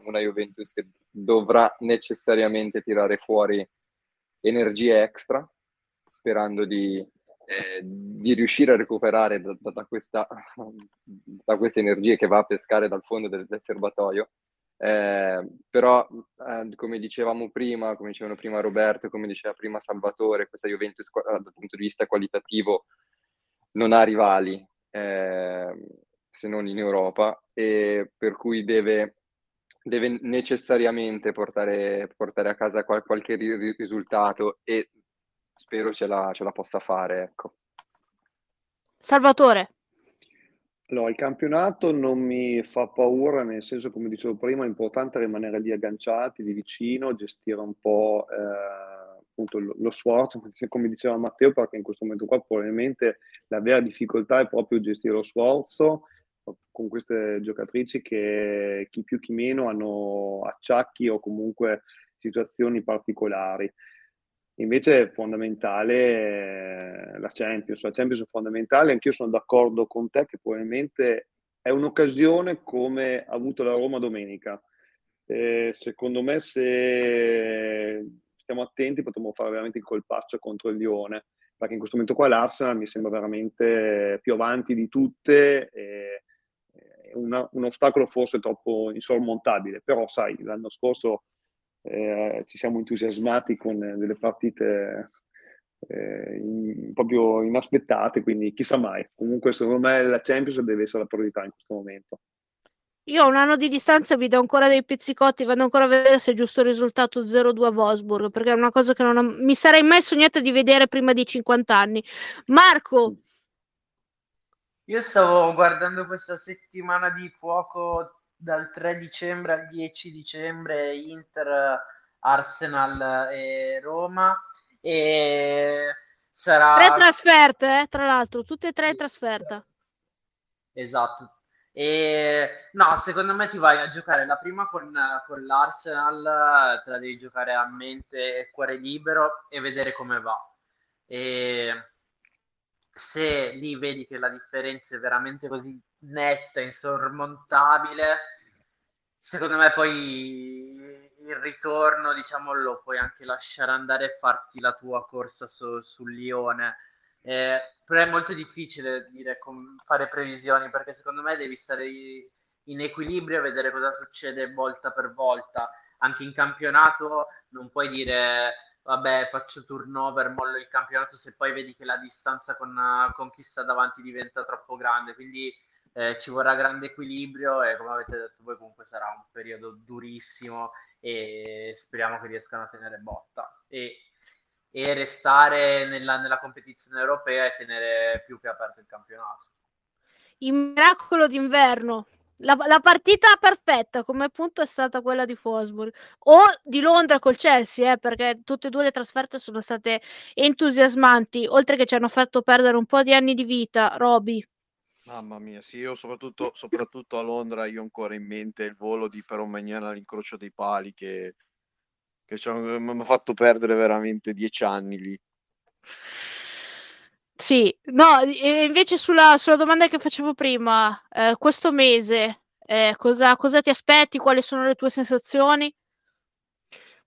una Juventus che dovrà necessariamente tirare fuori energie extra, sperando di, eh, di riuscire a recuperare da, da, da, questa, da, queste energie che va a pescare dal fondo del, del serbatoio. Eh, però, eh, come dicevamo prima, come dicevano prima Roberto, come diceva prima Salvatore, questa Juventus dal punto di vista qualitativo non ha rivali, eh, se non in Europa, e per cui deve, deve necessariamente portare, portare, a casa qual- qualche ri- risultato e spero ce la, ce la possa fare. Ecco. Salvatore. Allora, il campionato non mi fa paura, nel senso, come dicevo prima, è importante rimanere lì agganciati, di vicino, gestire un po' eh, appunto lo, lo, sforzo, come diceva Matteo, perché in questo momento qua probabilmente la vera difficoltà è proprio gestire lo sforzo con queste giocatrici che chi più chi meno hanno acciacchi o comunque situazioni particolari. Invece è fondamentale eh, la Champions, la Champions è fondamentale, anch'io sono d'accordo con te che probabilmente è un'occasione come ha avuto la Roma domenica. Eh, secondo me se stiamo attenti potremmo fare veramente il colpaccio contro il Lione, perché in questo momento qua l'Arsenal mi sembra veramente più avanti di tutte, e, una, un ostacolo forse troppo insormontabile, però sai, l'anno scorso eh, ci siamo entusiasmati con delle partite eh, in, proprio inaspettate, quindi chissà mai. Comunque secondo me la Champions deve essere la priorità in questo momento. Io a un anno di distanza vi do ancora dei pizzicotti, vado ancora a vedere se è giusto il risultato 0-2 a Wolfsburg, perché è una cosa che non ho, mi sarei mai sognata di vedere prima di 50 anni. Marco. Io stavo guardando questa settimana di fuoco dal 3 dicembre al 10 dicembre Inter, Arsenal e Roma e sarà... Tre trasferte, eh, tra l'altro, tutte e tre in trasferta. Esatto. E no, secondo me ti vai a giocare la prima con, con l'Arsenal, te la devi giocare a mente e cuore libero e vedere come va. E se lì vedi che la differenza è veramente così netta, insormontabile, secondo me poi il ritorno, diciamo, lo puoi anche lasciare andare e farti la tua corsa su, sul Lione. Eh, però è molto difficile dire, com- fare previsioni perché secondo me devi stare in equilibrio e vedere cosa succede volta per volta. Anche in campionato non puoi dire vabbè faccio turnover, mollo il campionato se poi vedi che la distanza con, con chi sta davanti diventa troppo grande. Quindi eh, ci vorrà grande equilibrio e come avete detto voi comunque sarà un periodo durissimo e speriamo che riescano a tenere botta e, e restare nella, nella competizione europea e tenere più che aperto il campionato. Il miracolo d'inverno. La, la, partita perfetta come punto è stata quella di Fosbury o di Londra col Chelsea, eh, perché tutte e due le trasferte sono state entusiasmanti, oltre che ci hanno fatto perdere un po' di anni di vita. Roby. Mamma mia, sì, io soprattutto, soprattutto a Londra io ho ancora in mente il volo di Peromagnan all'incrocio dei pali che, che mi ha fatto perdere veramente dieci anni lì. Sì, no, invece sulla, sulla domanda che facevo prima, eh, questo mese, eh, cosa, cosa ti aspetti? Quali sono le tue sensazioni?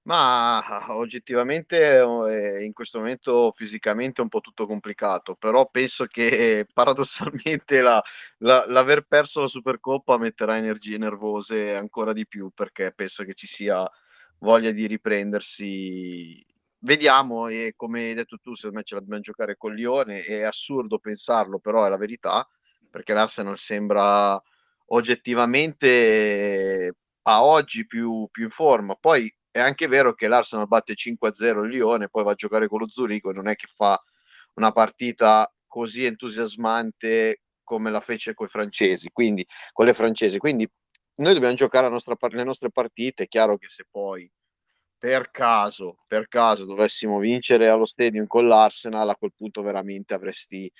Ma oggettivamente eh, in questo momento fisicamente è un po' tutto complicato, però penso che paradossalmente la, la, l'aver perso la Supercoppa metterà energie nervose ancora di più perché penso che ci sia voglia di riprendersi. Vediamo e come hai detto tu, secondo me ce la dobbiamo giocare con Lione, è assurdo pensarlo, però è la verità, perché l'Arsenal sembra oggettivamente a oggi più, più in forma. Poi è anche vero che l'Arsenal batte 5-0 il Lione, poi va a giocare con lo Zurigo, non è che fa una partita così entusiasmante come la fece con i francesi, quindi con le francesi. Quindi noi dobbiamo giocare nostra, le nostre partite. È chiaro che se poi per caso, per caso dovessimo vincere allo stadium con l'Arsenal, a quel punto veramente avresti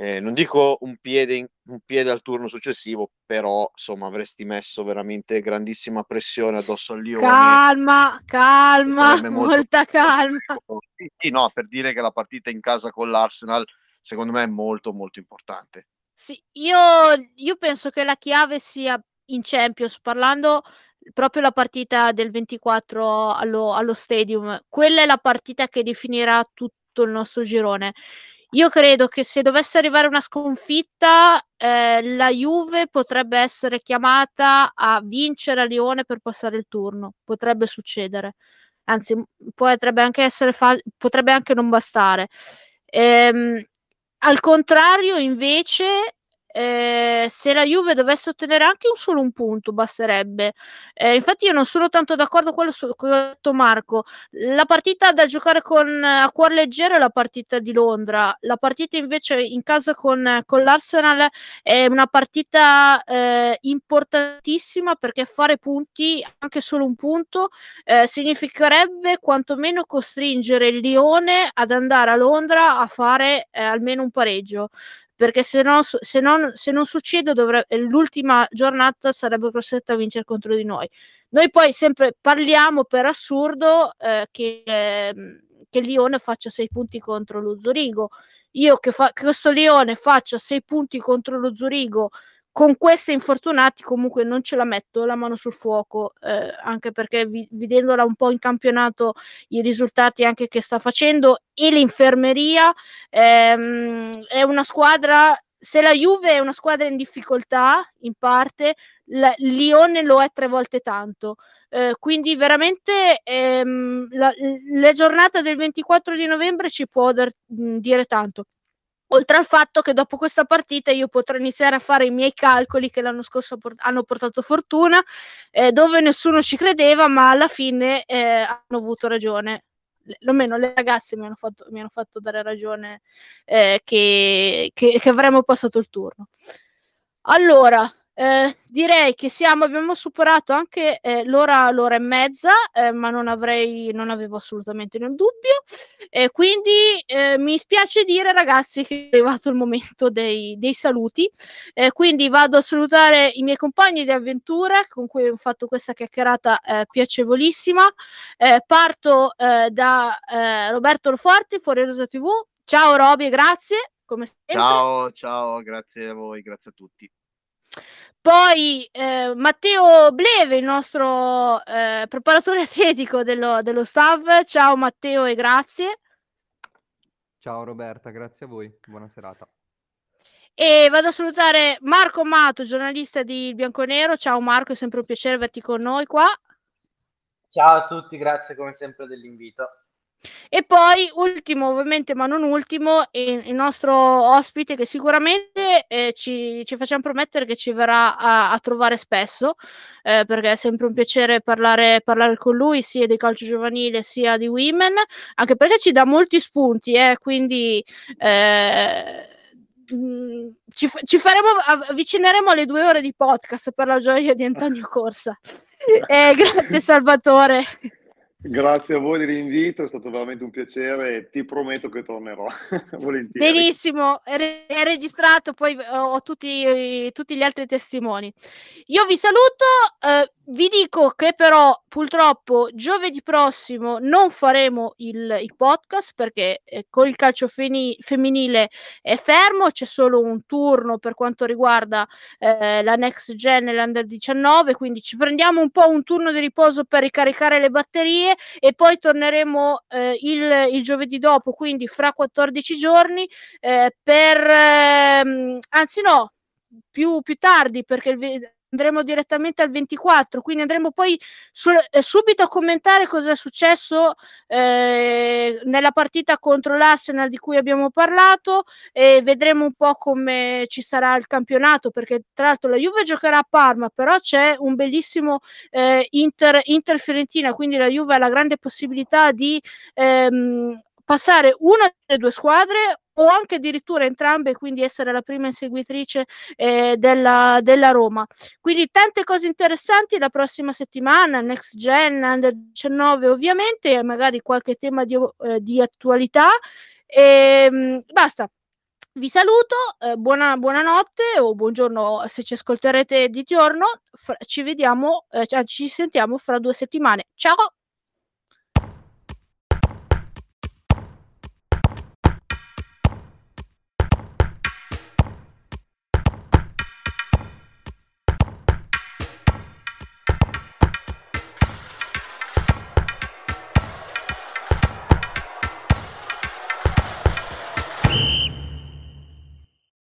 eh, non dico un piede, in, un piede al turno successivo, però insomma avresti messo veramente grandissima pressione addosso al Lione. Calma, calma, molta calma. Sì, sì, no, per dire che la partita in casa con l'Arsenal secondo me è molto molto importante. Sì, io, io penso che la chiave sia in Champions, parlando proprio la partita del 24 allo, allo stadium. Quella è la partita che definirà tutto il nostro girone. Io credo che se dovesse arrivare una sconfitta, eh, la Juve potrebbe essere chiamata a vincere a Lione per passare il turno. Potrebbe succedere. Anzi, potrebbe anche, essere fa- potrebbe anche non bastare. Ehm, al contrario, invece, eh, se la Juve dovesse ottenere anche un solo un punto, basterebbe. Eh, infatti, io non sono tanto d'accordo con quello che ha detto Marco. La partita da giocare con, a cuor leggero è la partita di Londra. La partita invece in casa con, con l'Arsenal è una partita eh, importantissima perché fare punti, anche solo un punto, eh, significherebbe quantomeno costringere il Lione ad andare a Londra a fare eh, almeno un pareggio perché se, no, se, non, se non succede dovrebbe, l'ultima giornata sarebbe costretta a vincere contro di noi. Noi poi sempre parliamo per assurdo eh, che, eh, che Lione faccia sei punti contro lo Zurigo. Io che, fa, che questo Lione faccia sei punti contro lo Zurigo con questi infortunati comunque non ce la metto la mano sul fuoco, eh, anche perché vi, vedendola un po' in campionato i risultati anche che sta facendo e l'infermeria ehm, è una squadra se la Juve è una squadra in difficoltà in parte, la, Lione lo è tre volte tanto. Eh, quindi veramente ehm, la, la, giornata del 24 di novembre ci può dar, dire tanto. Oltre al fatto che dopo questa partita io potrò iniziare a fare i miei calcoli che l'anno scorso port- hanno portato fortuna, eh, dove nessuno ci credeva, ma alla fine eh, hanno avuto ragione. Almeno le ragazze mi hanno fatto, mi hanno fatto dare ragione eh, che, che, che avremmo passato il turno. Allora, eh, direi che siamo, abbiamo superato anche eh, l'ora, l'ora e mezza, eh, ma non avrei, non avevo assolutamente nel dubbio. E quindi eh, mi spiace dire, ragazzi, che è arrivato il momento dei, dei saluti. Eh, quindi vado a salutare i miei compagni di avventura con cui ho fatto questa chiacchierata eh, piacevolissima. parto da Roberto Loforti, Fuori Rosa TV. Ciao Roby, grazie. Come. Ciao, ciao, grazie a voi, grazie a tutti. Poi eh, Matteo Bleve, il nostro eh, preparatore atletico dello, dello staff. Ciao Matteo e grazie. Ciao Roberta, grazie a voi. Buona serata. E vado a salutare Marco Mato, giornalista di Bianconero. Ciao Marco, è sempre un piacere averti con noi qua. Ciao a tutti, grazie come sempre dell'invito. E poi, ultimo, ovviamente, ma non ultimo, il, nostro ospite che sicuramente eh, ci, ci, facciamo promettere che ci verrà a, a trovare spesso, eh, perché è sempre un piacere parlare, parlare, con lui sia di calcio giovanile sia di women, anche perché ci dà molti spunti, eh, quindi eh, mm, ci, ci, faremo, avvicineremo alle due ore di podcast per la gioia di Antonio Corsa. Eh, grazie Salvatore. Grazie a voi dell'invito, è stato veramente un piacere e ti prometto che tornerò volentieri. Benissimo, è, registrato, poi ho tutti, tutti, gli altri testimoni. Io vi saluto, eh, vi dico che però purtroppo giovedì prossimo non faremo il, il podcast perché eh, con il calcio feni, femminile è fermo, c'è solo un turno per quanto riguarda eh, la next gen e l'under 19, quindi ci prendiamo un po' un turno di riposo per ricaricare le batterie e poi torneremo eh, il, il, giovedì dopo, quindi fra 14 giorni eh, per ehm, anzi no, più, più tardi perché il andremo direttamente al 24, quindi andremo poi su, eh, subito a commentare cosa è successo eh, nella partita contro l'Arsenal di cui abbiamo parlato e vedremo un po' come ci sarà il campionato, perché tra l'altro la Juve giocherà a Parma, però c'è un bellissimo eh, Inter, Inter Fiorentina, quindi la Juve ha la grande possibilità di ehm, passare una delle due squadre o anche addirittura entrambe, quindi essere la prima inseguitrice eh, della, della, Roma. Quindi tante cose interessanti la prossima settimana, Next Gen, Under 19 ovviamente, magari qualche tema di, eh, di attualità. E, ehm, basta. Vi saluto, eh, buona, buonanotte o buongiorno se ci ascolterete di giorno. Fra, ci vediamo, eh, ci sentiamo fra due settimane. Ciao!